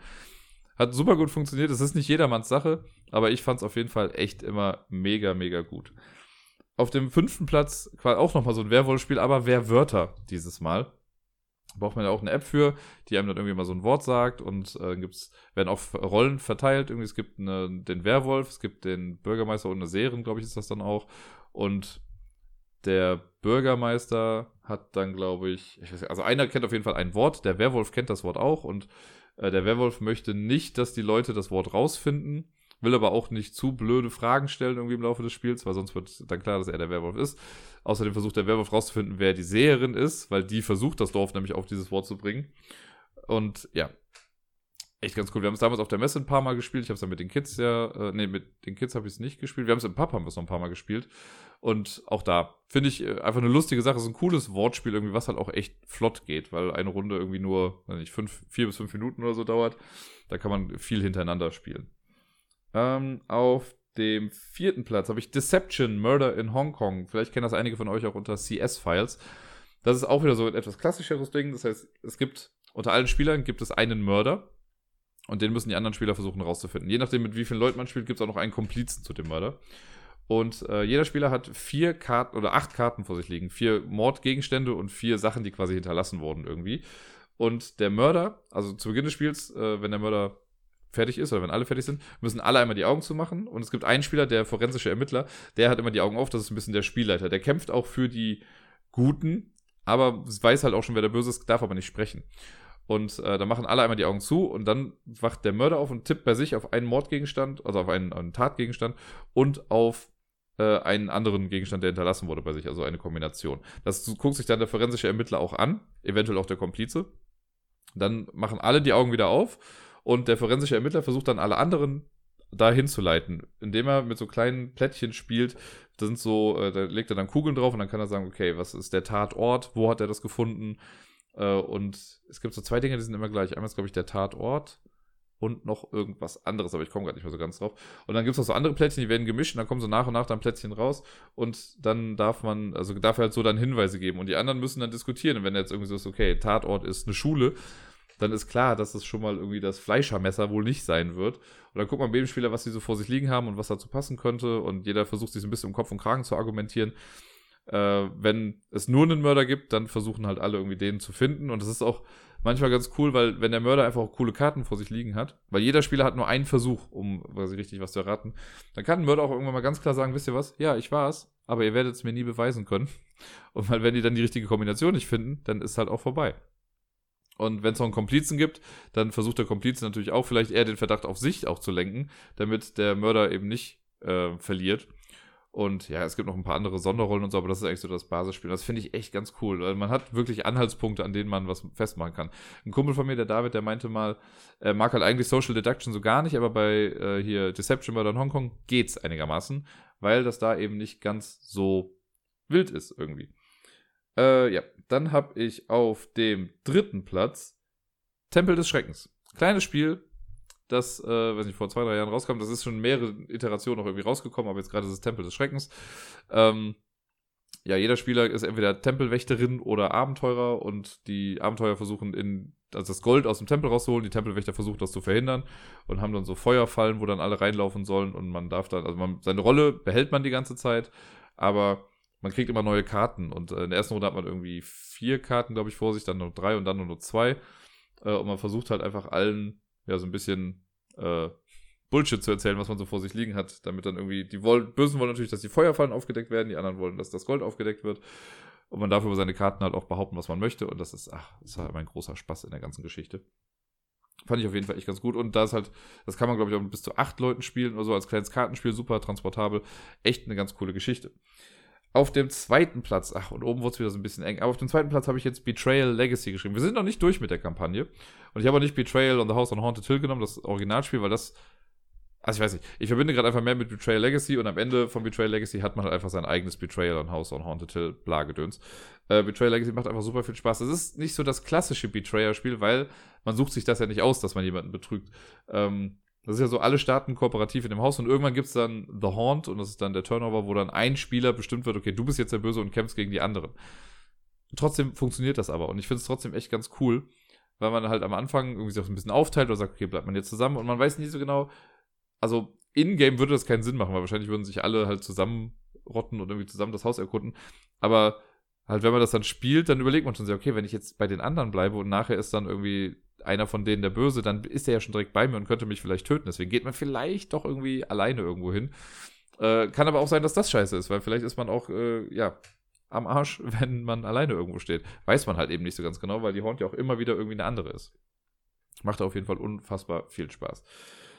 Hat super gut funktioniert. Es ist nicht jedermanns Sache, aber ich fand es auf jeden Fall echt immer mega, mega gut. Auf dem fünften Platz auch nochmal so ein Werwolf-Spiel, aber Werwörter dieses Mal braucht man ja auch eine App für, die einem dann irgendwie mal so ein Wort sagt und äh, gibt's, werden auch Rollen verteilt. Irgendwie, es gibt eine, den Werwolf, es gibt den Bürgermeister und eine Serin, glaube ich, ist das dann auch. Und der Bürgermeister hat dann, glaube ich, ich weiß also einer kennt auf jeden Fall ein Wort, der Werwolf kennt das Wort auch und äh, der Werwolf möchte nicht, dass die Leute das Wort rausfinden will aber auch nicht zu blöde Fragen stellen irgendwie im Laufe des Spiels, weil sonst wird dann klar, dass er der Werwolf ist. Außerdem versucht der Werwolf rauszufinden, wer die Seherin ist, weil die versucht, das Dorf nämlich auf dieses Wort zu bringen. Und ja, echt ganz cool. Wir haben es damals auf der Messe ein paar Mal gespielt. Ich habe es dann mit den Kids ja, äh, nee, mit den Kids habe ich es nicht gespielt. Wir haben es im Pub haben wir es noch ein paar Mal gespielt. Und auch da finde ich äh, einfach eine lustige Sache. Es ist ein cooles Wortspiel irgendwie, was halt auch echt flott geht, weil eine Runde irgendwie nur, weiß nicht, fünf, vier bis fünf Minuten oder so dauert. Da kann man viel hintereinander spielen. Ähm, auf dem vierten Platz habe ich Deception, Murder in Hong Kong. Vielleicht kennen das einige von euch auch unter CS-Files. Das ist auch wieder so ein etwas klassischeres Ding. Das heißt, es gibt unter allen Spielern gibt es einen Mörder und den müssen die anderen Spieler versuchen rauszufinden. Je nachdem, mit wie vielen Leuten man spielt, gibt es auch noch einen Komplizen zu dem Mörder. Und äh, jeder Spieler hat vier Karten oder acht Karten vor sich liegen. Vier Mordgegenstände und vier Sachen, die quasi hinterlassen wurden irgendwie. Und der Mörder, also zu Beginn des Spiels, äh, wenn der Mörder fertig ist oder wenn alle fertig sind, müssen alle einmal die Augen zumachen. Und es gibt einen Spieler, der forensische Ermittler, der hat immer die Augen auf, das ist ein bisschen der Spielleiter. Der kämpft auch für die Guten, aber weiß halt auch schon, wer der Böse ist, darf aber nicht sprechen. Und äh, da machen alle einmal die Augen zu und dann wacht der Mörder auf und tippt bei sich auf einen Mordgegenstand, also auf einen, einen Tatgegenstand und auf äh, einen anderen Gegenstand, der hinterlassen wurde bei sich, also eine Kombination. Das guckt sich dann der forensische Ermittler auch an, eventuell auch der Komplize. Dann machen alle die Augen wieder auf und der forensische Ermittler versucht dann alle anderen dahin zu leiten, indem er mit so kleinen Plättchen spielt. Da sind so, äh, da legt er dann Kugeln drauf und dann kann er sagen, okay, was ist der Tatort? Wo hat er das gefunden? Äh, und es gibt so zwei Dinge, die sind immer gleich. Einmal ist, glaube ich, der Tatort und noch irgendwas anderes, aber ich komme gerade nicht mehr so ganz drauf. Und dann gibt es noch so andere Plättchen, die werden gemischt und dann kommen so nach und nach dann Plättchen raus und dann darf man, also darf er halt so dann Hinweise geben und die anderen müssen dann diskutieren. Und wenn er jetzt irgendwie so ist, okay, Tatort ist eine Schule, dann ist klar, dass es schon mal irgendwie das Fleischermesser wohl nicht sein wird. Und dann guckt man bei jedem Spieler, was sie so vor sich liegen haben und was dazu passen könnte. Und jeder versucht sich ein bisschen im Kopf und Kragen zu argumentieren. Äh, wenn es nur einen Mörder gibt, dann versuchen halt alle irgendwie den zu finden. Und das ist auch manchmal ganz cool, weil wenn der Mörder einfach auch coole Karten vor sich liegen hat, weil jeder Spieler hat nur einen Versuch, um quasi richtig was zu erraten, dann kann ein Mörder auch irgendwann mal ganz klar sagen, wisst ihr was? Ja, ich war es, aber ihr werdet es mir nie beweisen können. [LAUGHS] Und weil wenn die dann die richtige Kombination nicht finden, dann ist halt auch vorbei. Und wenn es noch einen Komplizen gibt, dann versucht der Komplize natürlich auch vielleicht eher den Verdacht auf sich auch zu lenken, damit der Mörder eben nicht äh, verliert. Und ja, es gibt noch ein paar andere Sonderrollen und so, aber das ist eigentlich so das Basisspiel. Das finde ich echt ganz cool. Weil man hat wirklich Anhaltspunkte, an denen man was festmachen kann. Ein Kumpel von mir, der David, der meinte mal, er mag halt eigentlich Social Deduction so gar nicht, aber bei äh, hier Deception Murder in Hongkong geht's einigermaßen, weil das da eben nicht ganz so wild ist irgendwie. Äh, ja, dann habe ich auf dem dritten Platz Tempel des Schreckens. Kleines Spiel, das, äh, weiß nicht, vor zwei, drei Jahren rauskam. Das ist schon mehrere Iterationen noch irgendwie rausgekommen, aber jetzt gerade ist es Tempel des Schreckens. Ähm, ja, jeder Spieler ist entweder Tempelwächterin oder Abenteurer und die Abenteurer versuchen in also das Gold aus dem Tempel rauszuholen. Die Tempelwächter versuchen das zu verhindern und haben dann so Feuerfallen, wo dann alle reinlaufen sollen und man darf dann, also man, seine Rolle behält man die ganze Zeit, aber man kriegt immer neue Karten. Und äh, in der ersten Runde hat man irgendwie vier Karten, glaube ich, vor sich, dann nur drei und dann nur, nur zwei. Äh, und man versucht halt einfach allen, ja, so ein bisschen äh, Bullshit zu erzählen, was man so vor sich liegen hat, damit dann irgendwie, die wollen, Bösen wollen natürlich, dass die Feuerfallen aufgedeckt werden, die anderen wollen, dass das Gold aufgedeckt wird. Und man darf über seine Karten halt auch behaupten, was man möchte. Und das ist, ach, ist halt mein großer Spaß in der ganzen Geschichte. Fand ich auf jeden Fall echt ganz gut. Und da ist halt, das kann man, glaube ich, auch bis zu acht Leuten spielen oder so als kleines Kartenspiel, super transportabel. Echt eine ganz coole Geschichte. Auf dem zweiten Platz, ach, und oben wurde es wieder so ein bisschen eng, aber auf dem zweiten Platz habe ich jetzt Betrayal Legacy geschrieben. Wir sind noch nicht durch mit der Kampagne. Und ich habe auch nicht Betrayal on the House on Haunted Hill genommen, das Originalspiel, weil das, also ich weiß nicht, ich verbinde gerade einfach mehr mit Betrayal Legacy und am Ende von Betrayal Legacy hat man halt einfach sein eigenes Betrayal on House on Haunted Hill, bla Gedöns. Äh, Betrayal Legacy macht einfach super viel Spaß. Es ist nicht so das klassische Betrayal-Spiel, weil man sucht sich das ja nicht aus, dass man jemanden betrügt. Ähm, das ist ja so, alle starten kooperativ in dem Haus und irgendwann gibt es dann The Haunt und das ist dann der Turnover, wo dann ein Spieler bestimmt wird, okay, du bist jetzt der Böse und kämpfst gegen die anderen. Trotzdem funktioniert das aber und ich finde es trotzdem echt ganz cool, weil man halt am Anfang irgendwie sich auch ein bisschen aufteilt oder sagt, okay, bleibt man jetzt zusammen und man weiß nicht so genau, also in-game würde das keinen Sinn machen, weil wahrscheinlich würden sich alle halt zusammenrotten und irgendwie zusammen das Haus erkunden, aber halt, wenn man das dann spielt, dann überlegt man schon sehr, okay, wenn ich jetzt bei den anderen bleibe und nachher ist dann irgendwie einer von denen der Böse, dann ist er ja schon direkt bei mir und könnte mich vielleicht töten. Deswegen geht man vielleicht doch irgendwie alleine irgendwo hin. Äh, kann aber auch sein, dass das scheiße ist, weil vielleicht ist man auch, äh, ja, am Arsch, [LAUGHS] wenn man alleine irgendwo steht. Weiß man halt eben nicht so ganz genau, weil die Haunt ja auch immer wieder irgendwie eine andere ist. Macht auf jeden Fall unfassbar viel Spaß.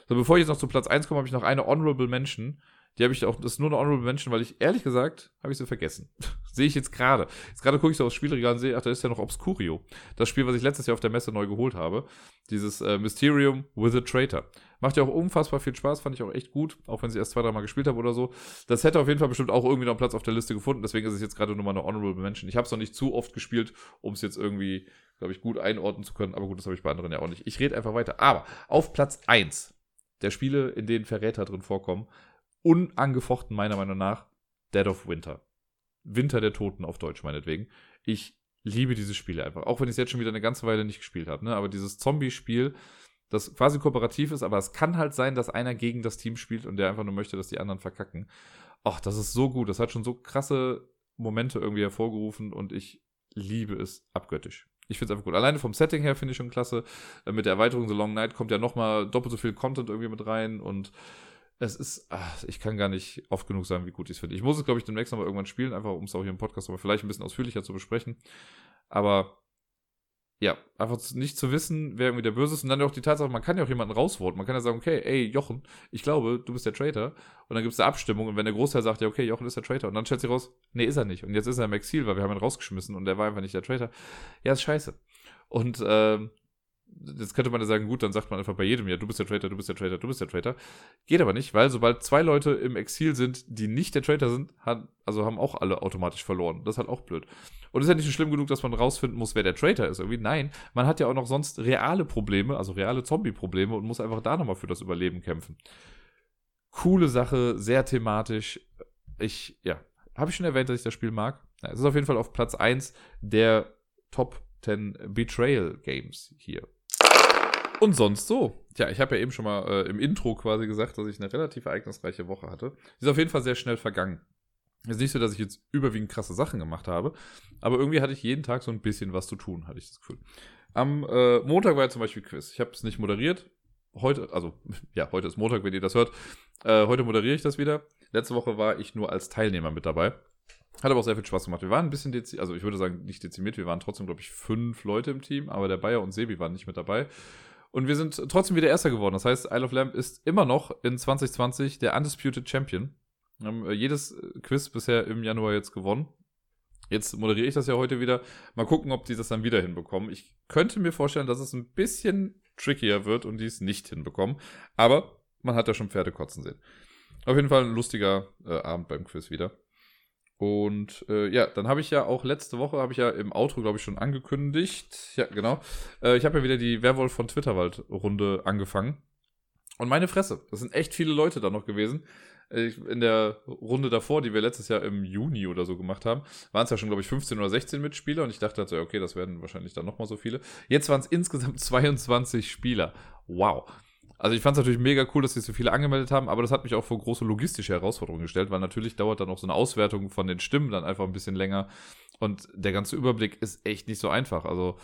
So, bevor ich jetzt noch zu Platz 1 komme, habe ich noch eine Honorable Mention. Die habe ich auch, das ist nur eine Honorable Mention, weil ich ehrlich gesagt, habe ich sie vergessen. [LAUGHS] Sehe ich jetzt gerade. Jetzt gerade gucke ich so aufs Spielregal und sehe, ach, da ist ja noch Obscurio. Das Spiel, was ich letztes Jahr auf der Messe neu geholt habe. Dieses äh, Mysterium with a Traitor. Macht ja auch unfassbar viel Spaß, fand ich auch echt gut, auch wenn sie erst zwei, dreimal gespielt habe oder so. Das hätte auf jeden Fall bestimmt auch irgendwie noch einen Platz auf der Liste gefunden, deswegen ist es jetzt gerade nur mal eine Honorable Mention. Ich habe es noch nicht zu oft gespielt, um es jetzt irgendwie, glaube ich, gut einordnen zu können, aber gut, das habe ich bei anderen ja auch nicht. Ich rede einfach weiter. Aber auf Platz 1 der Spiele, in denen Verräter drin vorkommen, unangefochten meiner Meinung nach Dead of Winter. Winter der Toten auf Deutsch meinetwegen. Ich liebe diese Spiele einfach. Auch wenn ich es jetzt schon wieder eine ganze Weile nicht gespielt habe. Ne? Aber dieses Zombie-Spiel, das quasi kooperativ ist, aber es kann halt sein, dass einer gegen das Team spielt und der einfach nur möchte, dass die anderen verkacken. Ach, das ist so gut. Das hat schon so krasse Momente irgendwie hervorgerufen und ich liebe es abgöttisch. Ich finde es einfach gut. Alleine vom Setting her finde ich schon klasse. Mit der Erweiterung The Long Night kommt ja nochmal doppelt so viel Content irgendwie mit rein und es ist, ach, ich kann gar nicht oft genug sagen, wie gut ich es finde. Ich muss es, glaube ich, demnächst nochmal irgendwann spielen, einfach um es auch hier im Podcast aber vielleicht ein bisschen ausführlicher zu besprechen. Aber ja, einfach nicht zu wissen, wer irgendwie der Böse ist. Und dann auch die Tatsache, man kann ja auch jemanden rausvoten. Man kann ja sagen, okay, ey, Jochen, ich glaube, du bist der Traitor. Und dann gibt es eine Abstimmung. Und wenn der Großteil sagt, ja, okay, Jochen ist der Traitor. Und dann stellt sich raus, nee, ist er nicht. Und jetzt ist er im Exil, weil wir haben ihn rausgeschmissen und der war einfach nicht der Traitor. Ja, ist scheiße. Und ähm, jetzt könnte man ja sagen, gut, dann sagt man einfach bei jedem, ja, du bist der Traitor, du bist der Traitor, du bist der Traitor. Geht aber nicht, weil sobald zwei Leute im Exil sind, die nicht der Traitor sind, hat, also haben auch alle automatisch verloren. Das ist halt auch blöd. Und ist ja nicht so schlimm genug, dass man rausfinden muss, wer der Traitor ist. Irgendwie, nein, man hat ja auch noch sonst reale Probleme, also reale Zombie-Probleme und muss einfach da nochmal für das Überleben kämpfen. Coole Sache, sehr thematisch. Ich, ja, habe ich schon erwähnt, dass ich das Spiel mag. Es ist auf jeden Fall auf Platz 1 der Top 10 Betrayal Games hier. Und sonst so. Tja, ich habe ja eben schon mal äh, im Intro quasi gesagt, dass ich eine relativ ereignisreiche Woche hatte. Die ist auf jeden Fall sehr schnell vergangen. Es ist nicht so, dass ich jetzt überwiegend krasse Sachen gemacht habe, aber irgendwie hatte ich jeden Tag so ein bisschen was zu tun, hatte ich das Gefühl. Am äh, Montag war ja zum Beispiel Quiz. Ich habe es nicht moderiert. Heute, also [LAUGHS] ja, heute ist Montag, wenn ihr das hört. Äh, heute moderiere ich das wieder. Letzte Woche war ich nur als Teilnehmer mit dabei. Hat aber auch sehr viel Spaß gemacht. Wir waren ein bisschen dezimiert, also ich würde sagen nicht dezimiert, wir waren trotzdem, glaube ich, fünf Leute im Team, aber der Bayer und Sebi waren nicht mit dabei. Und wir sind trotzdem wieder Erster geworden. Das heißt, Isle of Lamp ist immer noch in 2020 der Undisputed Champion. Wir haben äh, jedes Quiz bisher im Januar jetzt gewonnen. Jetzt moderiere ich das ja heute wieder. Mal gucken, ob die das dann wieder hinbekommen. Ich könnte mir vorstellen, dass es ein bisschen trickier wird und die es nicht hinbekommen. Aber man hat ja schon Pferde kotzen sehen. Auf jeden Fall ein lustiger äh, Abend beim Quiz wieder. Und äh, ja, dann habe ich ja auch letzte Woche, habe ich ja im Outro, glaube ich, schon angekündigt. Ja, genau. Äh, ich habe ja wieder die Werwolf von Twitterwald-Runde angefangen. Und meine Fresse, das sind echt viele Leute da noch gewesen. In der Runde davor, die wir letztes Jahr im Juni oder so gemacht haben, waren es ja schon, glaube ich, 15 oder 16 Mitspieler. Und ich dachte also, okay, das werden wahrscheinlich dann nochmal so viele. Jetzt waren es insgesamt [LAUGHS] 22 Spieler. Wow. Also ich fand es natürlich mega cool, dass sich so viele angemeldet haben, aber das hat mich auch vor große logistische Herausforderungen gestellt, weil natürlich dauert dann auch so eine Auswertung von den Stimmen dann einfach ein bisschen länger und der ganze Überblick ist echt nicht so einfach. Also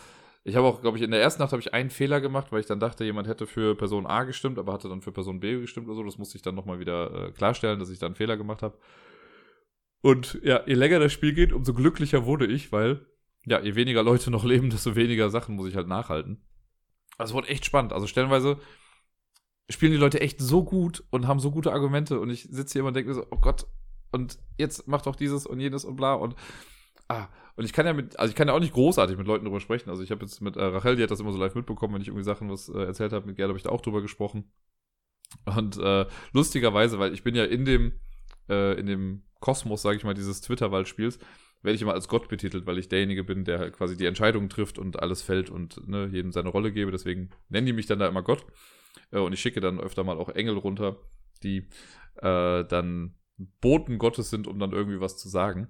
ich habe auch, glaube ich, in der ersten Nacht habe ich einen Fehler gemacht, weil ich dann dachte, jemand hätte für Person A gestimmt, aber hatte dann für Person B gestimmt oder so. Das musste ich dann nochmal wieder äh, klarstellen, dass ich da einen Fehler gemacht habe. Und ja, je länger das Spiel geht, umso glücklicher wurde ich, weil ja, je weniger Leute noch leben, desto weniger Sachen muss ich halt nachhalten. Also wurde echt spannend. Also stellenweise spielen die Leute echt so gut und haben so gute Argumente und ich sitze hier immer und denke mir so, oh Gott, und jetzt macht doch dieses und jenes und bla und ah, und ich kann ja mit, also ich kann ja auch nicht großartig mit Leuten drüber sprechen. Also ich habe jetzt mit äh, Rachel, die hat das immer so live mitbekommen, wenn ich irgendwie Sachen was äh, erzählt habe, mit Gerd habe ich da auch drüber gesprochen. Und äh, lustigerweise, weil ich bin ja in dem, äh, in dem Kosmos, sage ich mal, dieses Twitter-Waldspiels, werde ich immer als Gott betitelt, weil ich derjenige bin, der halt quasi die Entscheidungen trifft und alles fällt und ne, jedem seine Rolle gebe. Deswegen nennen die mich dann da immer Gott. Äh, und ich schicke dann öfter mal auch Engel runter, die äh, dann Boten Gottes sind, um dann irgendwie was zu sagen.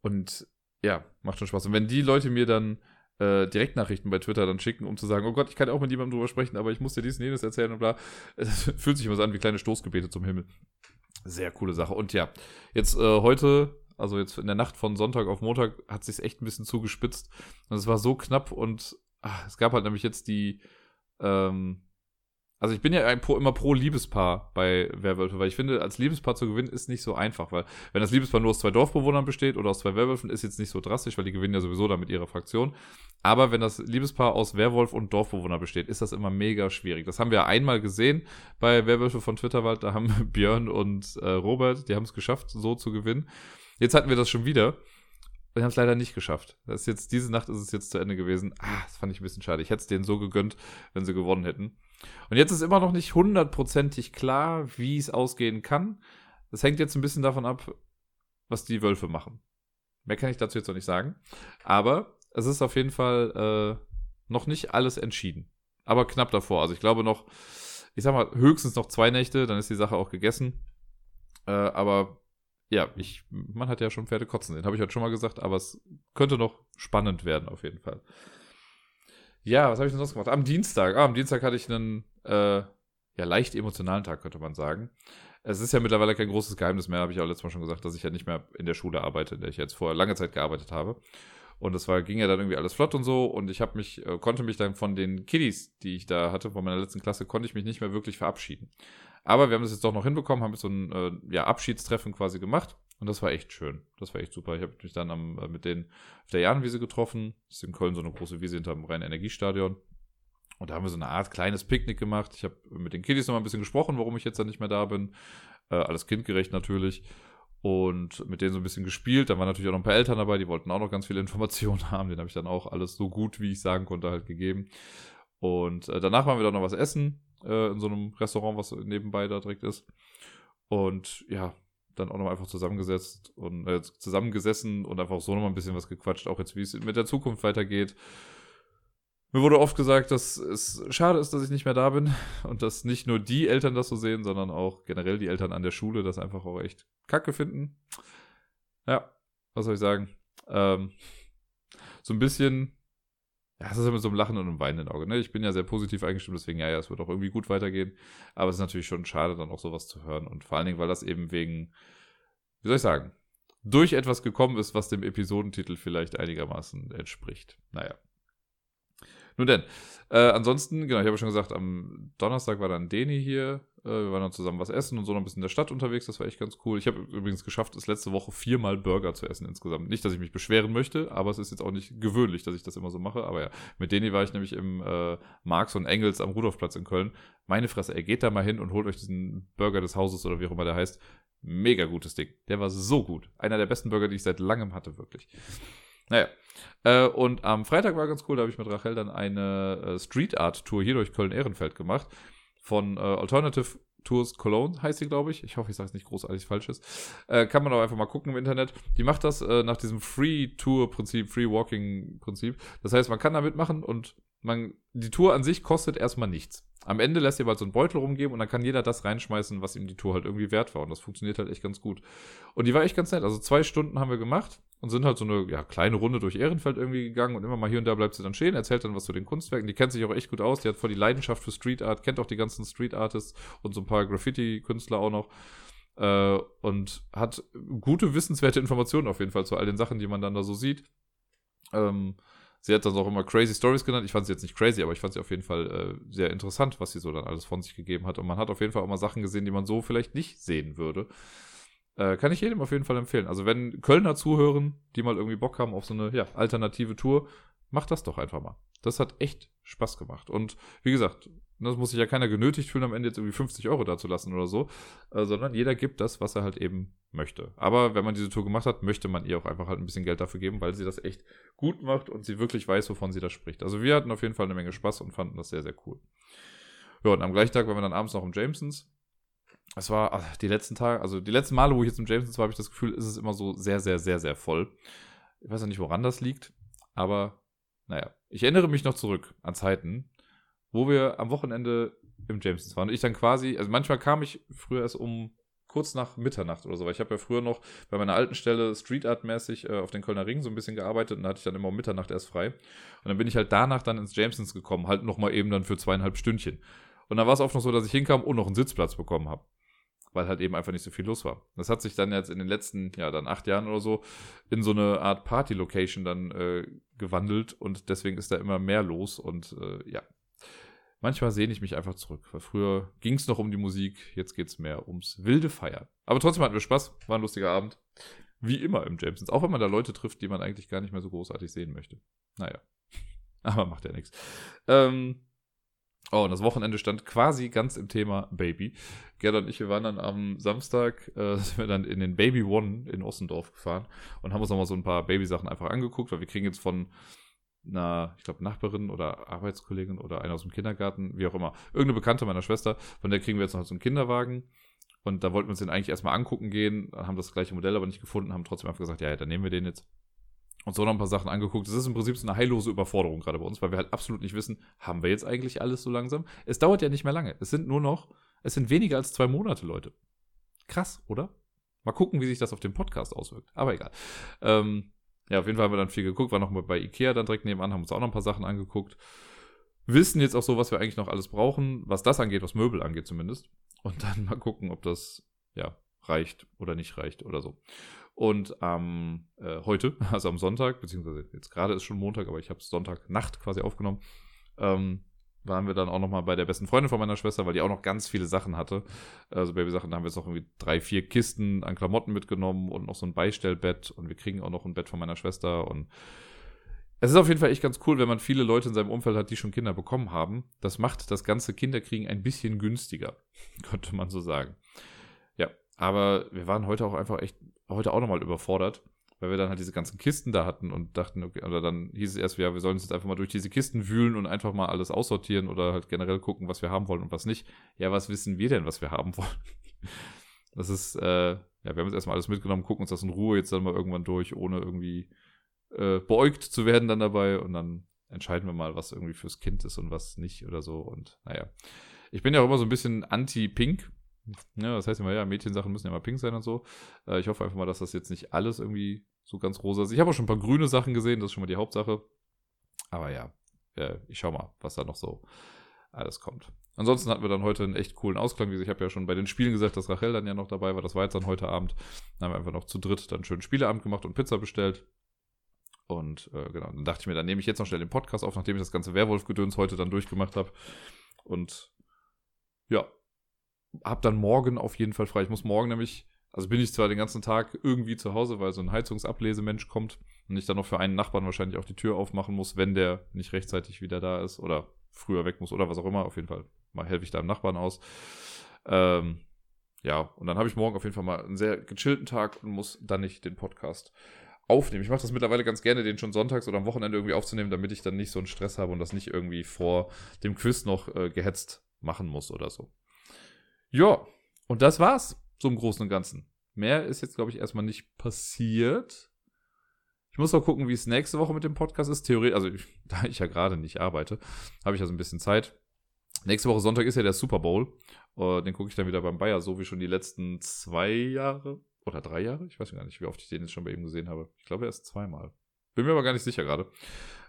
Und ja, macht schon Spaß. Und wenn die Leute mir dann äh, Direktnachrichten bei Twitter dann schicken, um zu sagen, oh Gott, ich kann auch mit jemandem drüber sprechen, aber ich muss dir dies und jenes erzählen und bla. [LAUGHS] Es fühlt sich immer so an wie kleine Stoßgebete zum Himmel. Sehr coole Sache. Und ja, jetzt äh, heute, also jetzt in der Nacht von Sonntag auf Montag, hat sich echt ein bisschen zugespitzt. Und es war so knapp und ach, es gab halt nämlich jetzt die, ähm, also ich bin ja pro, immer pro Liebespaar bei Werwölfe, weil ich finde, als Liebespaar zu gewinnen ist nicht so einfach, weil wenn das Liebespaar nur aus zwei Dorfbewohnern besteht oder aus zwei Werwölfen, ist jetzt nicht so drastisch, weil die gewinnen ja sowieso damit ihre Fraktion. Aber wenn das Liebespaar aus Werwolf und Dorfbewohner besteht, ist das immer mega schwierig. Das haben wir einmal gesehen bei Werwölfe von Twitterwald, da haben [LAUGHS] Björn und äh, Robert, die haben es geschafft, so zu gewinnen. Jetzt hatten wir das schon wieder. Wir haben es leider nicht geschafft. Das ist jetzt, diese Nacht ist es jetzt zu Ende gewesen. Ah, das fand ich ein bisschen schade. Ich hätte es denen so gegönnt, wenn sie gewonnen hätten. Und jetzt ist immer noch nicht hundertprozentig klar, wie es ausgehen kann. Das hängt jetzt ein bisschen davon ab, was die Wölfe machen. Mehr kann ich dazu jetzt noch nicht sagen. Aber es ist auf jeden Fall äh, noch nicht alles entschieden. Aber knapp davor. Also ich glaube noch, ich sag mal, höchstens noch zwei Nächte, dann ist die Sache auch gegessen. Äh, aber ja, ich, man hat ja schon Pferde kotzen sehen, habe ich heute schon mal gesagt, aber es könnte noch spannend werden auf jeden Fall. Ja, was habe ich denn sonst gemacht? Am Dienstag. Ah, am Dienstag hatte ich einen äh, ja, leicht emotionalen Tag, könnte man sagen. Es ist ja mittlerweile kein großes Geheimnis mehr, habe ich auch letztes Mal schon gesagt, dass ich ja nicht mehr in der Schule arbeite, in der ich jetzt vorher lange Zeit gearbeitet habe. Und das war, ging ja dann irgendwie alles flott und so. Und ich habe mich, äh, konnte mich dann von den Kiddies, die ich da hatte, von meiner letzten Klasse, konnte ich mich nicht mehr wirklich verabschieden. Aber wir haben es jetzt doch noch hinbekommen, haben jetzt so ein äh, ja, Abschiedstreffen quasi gemacht. Und das war echt schön. Das war echt super. Ich habe mich dann am, äh, mit denen auf der Jahnwiese getroffen. Das ist in Köln so eine große Wiese hinterm Rhein-Energiestadion. Und da haben wir so eine Art kleines Picknick gemacht. Ich habe mit den Kiddies noch mal ein bisschen gesprochen, warum ich jetzt dann nicht mehr da bin. Äh, alles kindgerecht natürlich. Und mit denen so ein bisschen gespielt. Da waren natürlich auch noch ein paar Eltern dabei, die wollten auch noch ganz viele [LAUGHS] Informationen haben. Den habe ich dann auch alles so gut, wie ich sagen konnte, halt gegeben. Und äh, danach waren wir dann noch was essen äh, in so einem Restaurant, was nebenbei da direkt ist. Und ja, dann auch noch einfach zusammengesetzt und äh, zusammengesessen und einfach so noch mal ein bisschen was gequatscht, auch jetzt, wie es mit der Zukunft weitergeht. Mir wurde oft gesagt, dass es schade ist, dass ich nicht mehr da bin und dass nicht nur die Eltern das so sehen, sondern auch generell die Eltern an der Schule das einfach auch echt kacke finden. Ja, was soll ich sagen? Ähm, so ein bisschen ja, es ist mit so einem Lachen und einem weinenden Auge. Ne? Ich bin ja sehr positiv eingestimmt, deswegen, ja, ja, es wird auch irgendwie gut weitergehen. Aber es ist natürlich schon schade, dann auch sowas zu hören. Und vor allen Dingen, weil das eben wegen, wie soll ich sagen, durch etwas gekommen ist, was dem Episodentitel vielleicht einigermaßen entspricht. Naja. Nun denn, äh, ansonsten, genau, ich habe schon gesagt, am Donnerstag war dann Deni hier äh, wir waren dann zusammen was essen und so noch ein bisschen in der Stadt unterwegs. Das war echt ganz cool. Ich habe übrigens geschafft, es letzte Woche viermal Burger zu essen insgesamt. Nicht, dass ich mich beschweren möchte, aber es ist jetzt auch nicht gewöhnlich, dass ich das immer so mache. Aber ja, mit denen war ich nämlich im äh, Marx und Engels am Rudolfplatz in Köln. Meine Fresse, ey, geht da mal hin und holt euch diesen Burger des Hauses oder wie auch immer der heißt. Mega gutes Ding. Der war so gut. Einer der besten Burger, die ich seit langem hatte, wirklich. Naja. Äh, und am Freitag war ganz cool, da habe ich mit Rachel dann eine äh, Street Art Tour hier durch Köln-Ehrenfeld gemacht von äh, Alternative Tours Cologne heißt sie, glaube ich. Ich hoffe, ich sage es nicht großartig Falsches. Äh, kann man auch einfach mal gucken im Internet. Die macht das nach diesem Free Tour Prinzip, Free Walking Prinzip. Das heißt, man kann da mitmachen und man, die Tour an sich kostet erstmal nichts. Am Ende lässt ihr bald so einen Beutel rumgeben und dann kann jeder das reinschmeißen, was ihm die Tour halt irgendwie wert war. Und das funktioniert halt echt ganz gut. Und die war echt ganz nett. Also zwei Stunden haben wir gemacht und sind halt so eine ja, kleine Runde durch Ehrenfeld irgendwie gegangen und immer mal hier und da bleibt sie dann stehen, erzählt dann was zu den Kunstwerken. Die kennt sich auch echt gut aus. Die hat voll die Leidenschaft für Street Art, kennt auch die ganzen Street Artists und so ein paar Graffiti-Künstler auch noch. Äh, und hat gute, wissenswerte Informationen auf jeden Fall zu all den Sachen, die man dann da so sieht. Ähm, Sie hat das auch immer Crazy Stories genannt. Ich fand sie jetzt nicht crazy, aber ich fand sie auf jeden Fall äh, sehr interessant, was sie so dann alles von sich gegeben hat. Und man hat auf jeden Fall auch mal Sachen gesehen, die man so vielleicht nicht sehen würde. Äh, kann ich jedem auf jeden Fall empfehlen. Also wenn Kölner zuhören, die mal irgendwie Bock haben auf so eine ja, alternative Tour, macht das doch einfach mal. Das hat echt Spaß gemacht. Und wie gesagt, das muss sich ja keiner genötigt fühlen, am Ende jetzt irgendwie 50 Euro dazulassen oder so, äh, sondern jeder gibt das, was er halt eben möchte. Aber wenn man diese Tour gemacht hat, möchte man ihr auch einfach halt ein bisschen Geld dafür geben, weil sie das echt gut macht und sie wirklich weiß, wovon sie da spricht. Also wir hatten auf jeden Fall eine Menge Spaß und fanden das sehr, sehr cool. Ja, und am gleichen Tag waren wir dann abends noch im Jamesons. Es war ach, die letzten Tage, also die letzten Male, wo ich jetzt im Jamesons war, habe ich das Gefühl, ist es immer so sehr, sehr, sehr, sehr voll. Ich weiß ja nicht, woran das liegt, aber naja. Ich erinnere mich noch zurück an Zeiten, wo wir am Wochenende im Jamesons waren. Und ich dann quasi, also manchmal kam ich früher erst um kurz nach Mitternacht oder so, weil ich habe ja früher noch bei meiner alten Stelle Street Art mäßig äh, auf den Kölner Ring so ein bisschen gearbeitet und da hatte ich dann immer um Mitternacht erst frei. Und dann bin ich halt danach dann ins Jamesons gekommen, halt nochmal eben dann für zweieinhalb Stündchen. Und dann war es oft noch so, dass ich hinkam und noch einen Sitzplatz bekommen habe. Weil halt eben einfach nicht so viel los war. Das hat sich dann jetzt in den letzten, ja, dann acht Jahren oder so in so eine Art Party-Location dann äh, gewandelt und deswegen ist da immer mehr los und äh, ja, manchmal sehne ich mich einfach zurück, weil früher ging es noch um die Musik, jetzt geht es mehr ums wilde Feiern. Aber trotzdem hatten wir Spaß, war ein lustiger Abend. Wie immer im Jamesons, auch wenn man da Leute trifft, die man eigentlich gar nicht mehr so großartig sehen möchte. Naja, [LAUGHS] aber macht ja nichts. Ähm, Oh, und das Wochenende stand quasi ganz im Thema Baby. Gerda und ich, wir waren dann am Samstag, äh, [LAUGHS] sind wir dann in den Baby One in Ossendorf gefahren und haben uns nochmal so ein paar Babysachen einfach angeguckt, weil wir kriegen jetzt von einer, ich glaube, Nachbarin oder Arbeitskollegin oder einer aus dem Kindergarten, wie auch immer, irgendeine Bekannte meiner Schwester, von der kriegen wir jetzt noch so einen Kinderwagen. Und da wollten wir uns den eigentlich erstmal angucken gehen, haben das gleiche Modell aber nicht gefunden, haben trotzdem einfach gesagt, ja, ja, dann nehmen wir den jetzt. Und so noch ein paar Sachen angeguckt. Das ist im Prinzip so eine heillose Überforderung gerade bei uns, weil wir halt absolut nicht wissen, haben wir jetzt eigentlich alles so langsam? Es dauert ja nicht mehr lange. Es sind nur noch, es sind weniger als zwei Monate, Leute. Krass, oder? Mal gucken, wie sich das auf den Podcast auswirkt. Aber egal. Ähm, ja, auf jeden Fall haben wir dann viel geguckt, war noch mal bei Ikea dann direkt nebenan, haben uns auch noch ein paar Sachen angeguckt. Wissen jetzt auch so, was wir eigentlich noch alles brauchen, was das angeht, was Möbel angeht zumindest. Und dann mal gucken, ob das, ja, reicht oder nicht reicht oder so. Und ähm, äh, heute, [LAUGHS] also am Sonntag, beziehungsweise jetzt gerade ist schon Montag, aber ich habe es Sonntagnacht quasi aufgenommen, ähm, waren wir dann auch nochmal bei der besten Freundin von meiner Schwester, weil die auch noch ganz viele Sachen hatte. Also Babysachen, da haben wir jetzt noch irgendwie drei, vier Kisten an Klamotten mitgenommen und noch so ein Beistellbett und wir kriegen auch noch ein Bett von meiner Schwester und es ist auf jeden Fall echt ganz cool, wenn man viele Leute in seinem Umfeld hat, die schon Kinder bekommen haben. Das macht das ganze Kinderkriegen ein bisschen günstiger, [LAUGHS] könnte man so sagen. Ja, aber wir waren heute auch einfach echt, heute auch nochmal überfordert weil wir dann halt diese ganzen Kisten da hatten und dachten, okay, oder dann hieß es erst, ja, wir sollen uns jetzt einfach mal durch diese Kisten wühlen und einfach mal alles aussortieren oder halt generell gucken, was wir haben wollen und was nicht. Ja, was wissen wir denn, was wir haben wollen? [LAUGHS] Das ist, äh, ja, wir haben jetzt erstmal alles mitgenommen, gucken uns das in Ruhe jetzt dann mal irgendwann durch, ohne irgendwie äh, beäugt zu werden dann dabei und dann entscheiden wir mal, was irgendwie fürs Kind ist und was nicht oder so und naja. Ich bin ja auch immer so ein bisschen anti-pink, ja, das heißt immer, ja, Mädchensachen müssen ja immer pink sein und so. Äh, ich hoffe einfach mal, dass das jetzt nicht alles irgendwie so ganz rosa ist. Ich habe auch schon ein paar grüne Sachen gesehen, das ist schon mal die Hauptsache. Aber ja, äh, ich schau mal, was da noch so alles kommt. Ansonsten hatten wir dann heute einen echt coolen Ausklang. Ich habe ja schon bei den Spielen gesagt, dass Rachel dann ja noch dabei war. Das war jetzt dann heute Abend. Dann haben wir einfach noch zu dritt dann schönen Spieleabend gemacht und Pizza bestellt. Und äh, genau, dann dachte ich mir, dann nehme ich jetzt noch schnell den Podcast auf, nachdem ich das ganze Werwolf-Gedöns heute dann durchgemacht habe. Und ja, hab dann morgen auf jeden Fall frei. Ich muss morgen nämlich, also bin ich zwar den ganzen Tag irgendwie zu Hause, weil so ein Heizungsablesemensch kommt und ich dann noch für einen Nachbarn wahrscheinlich auch die Tür aufmachen muss, wenn der nicht rechtzeitig wieder da ist oder früher weg muss oder was auch immer. Auf jeden Fall mal helfe ich da dem Nachbarn aus. Ähm, ja, und dann habe ich morgen auf jeden Fall mal einen sehr gechillten Tag und muss dann nicht den Podcast aufnehmen. Ich mache das mittlerweile ganz gerne, den schon sonntags oder am Wochenende irgendwie aufzunehmen, damit ich dann nicht so einen Stress habe und das nicht irgendwie vor dem Quiz noch äh, gehetzt machen muss oder so. Ja, und das war's so im Großen und Ganzen. Mehr ist jetzt, glaube ich, erstmal nicht passiert. Ich muss noch gucken, wie es nächste Woche mit dem Podcast ist. Theoretisch, also [LAUGHS] da ich ja gerade nicht arbeite, habe ich also ein bisschen Zeit. Nächste Woche Sonntag ist ja der Super Bowl. Uh, den gucke ich dann wieder beim Bayer, so wie schon die letzten zwei Jahre oder drei Jahre. Ich weiß gar nicht, wie oft ich den jetzt schon bei ihm gesehen habe. Ich glaube erst zweimal. Bin mir aber gar nicht sicher gerade.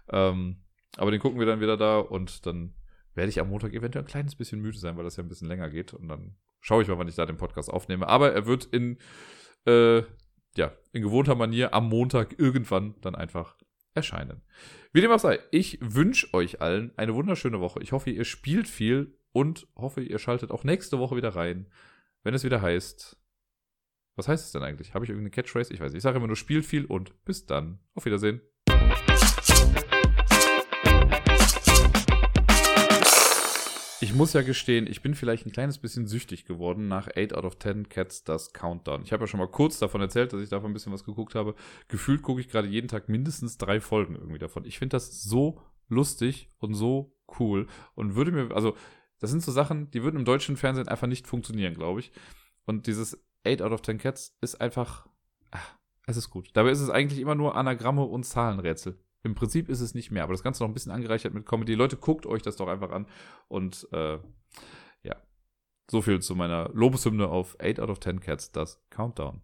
Ähm, aber den gucken wir dann wieder da und dann werde ich am Montag eventuell ein kleines bisschen müde sein, weil das ja ein bisschen länger geht. Und dann schaue ich mal, wann ich da den Podcast aufnehme. Aber er wird in, äh, ja, in gewohnter Manier am Montag irgendwann dann einfach erscheinen. Wie dem auch sei, ich wünsche euch allen eine wunderschöne Woche. Ich hoffe, ihr spielt viel und hoffe, ihr schaltet auch nächste Woche wieder rein, wenn es wieder heißt. Was heißt es denn eigentlich? Habe ich irgendeine Catchphrase? Ich weiß nicht. Ich sage immer nur spielt viel und bis dann. Auf Wiedersehen. Ich muss ja gestehen, ich bin vielleicht ein kleines bisschen süchtig geworden nach 8 out of 10 Cats das Countdown. Ich habe ja schon mal kurz davon erzählt, dass ich davon ein bisschen was geguckt habe. Gefühlt gucke ich gerade jeden Tag mindestens drei Folgen irgendwie davon. Ich finde das so lustig und so cool und würde mir, also das sind so Sachen, die würden im deutschen Fernsehen einfach nicht funktionieren, glaube ich. Und dieses 8 out of 10 Cats ist einfach, ach, es ist gut. Dabei ist es eigentlich immer nur Anagramme und Zahlenrätsel. Im Prinzip ist es nicht mehr, aber das Ganze noch ein bisschen angereichert mit Comedy. Leute, guckt euch das doch einfach an. Und äh, ja, so viel zu meiner Lobeshymne auf 8 out of 10 Cats, das Countdown.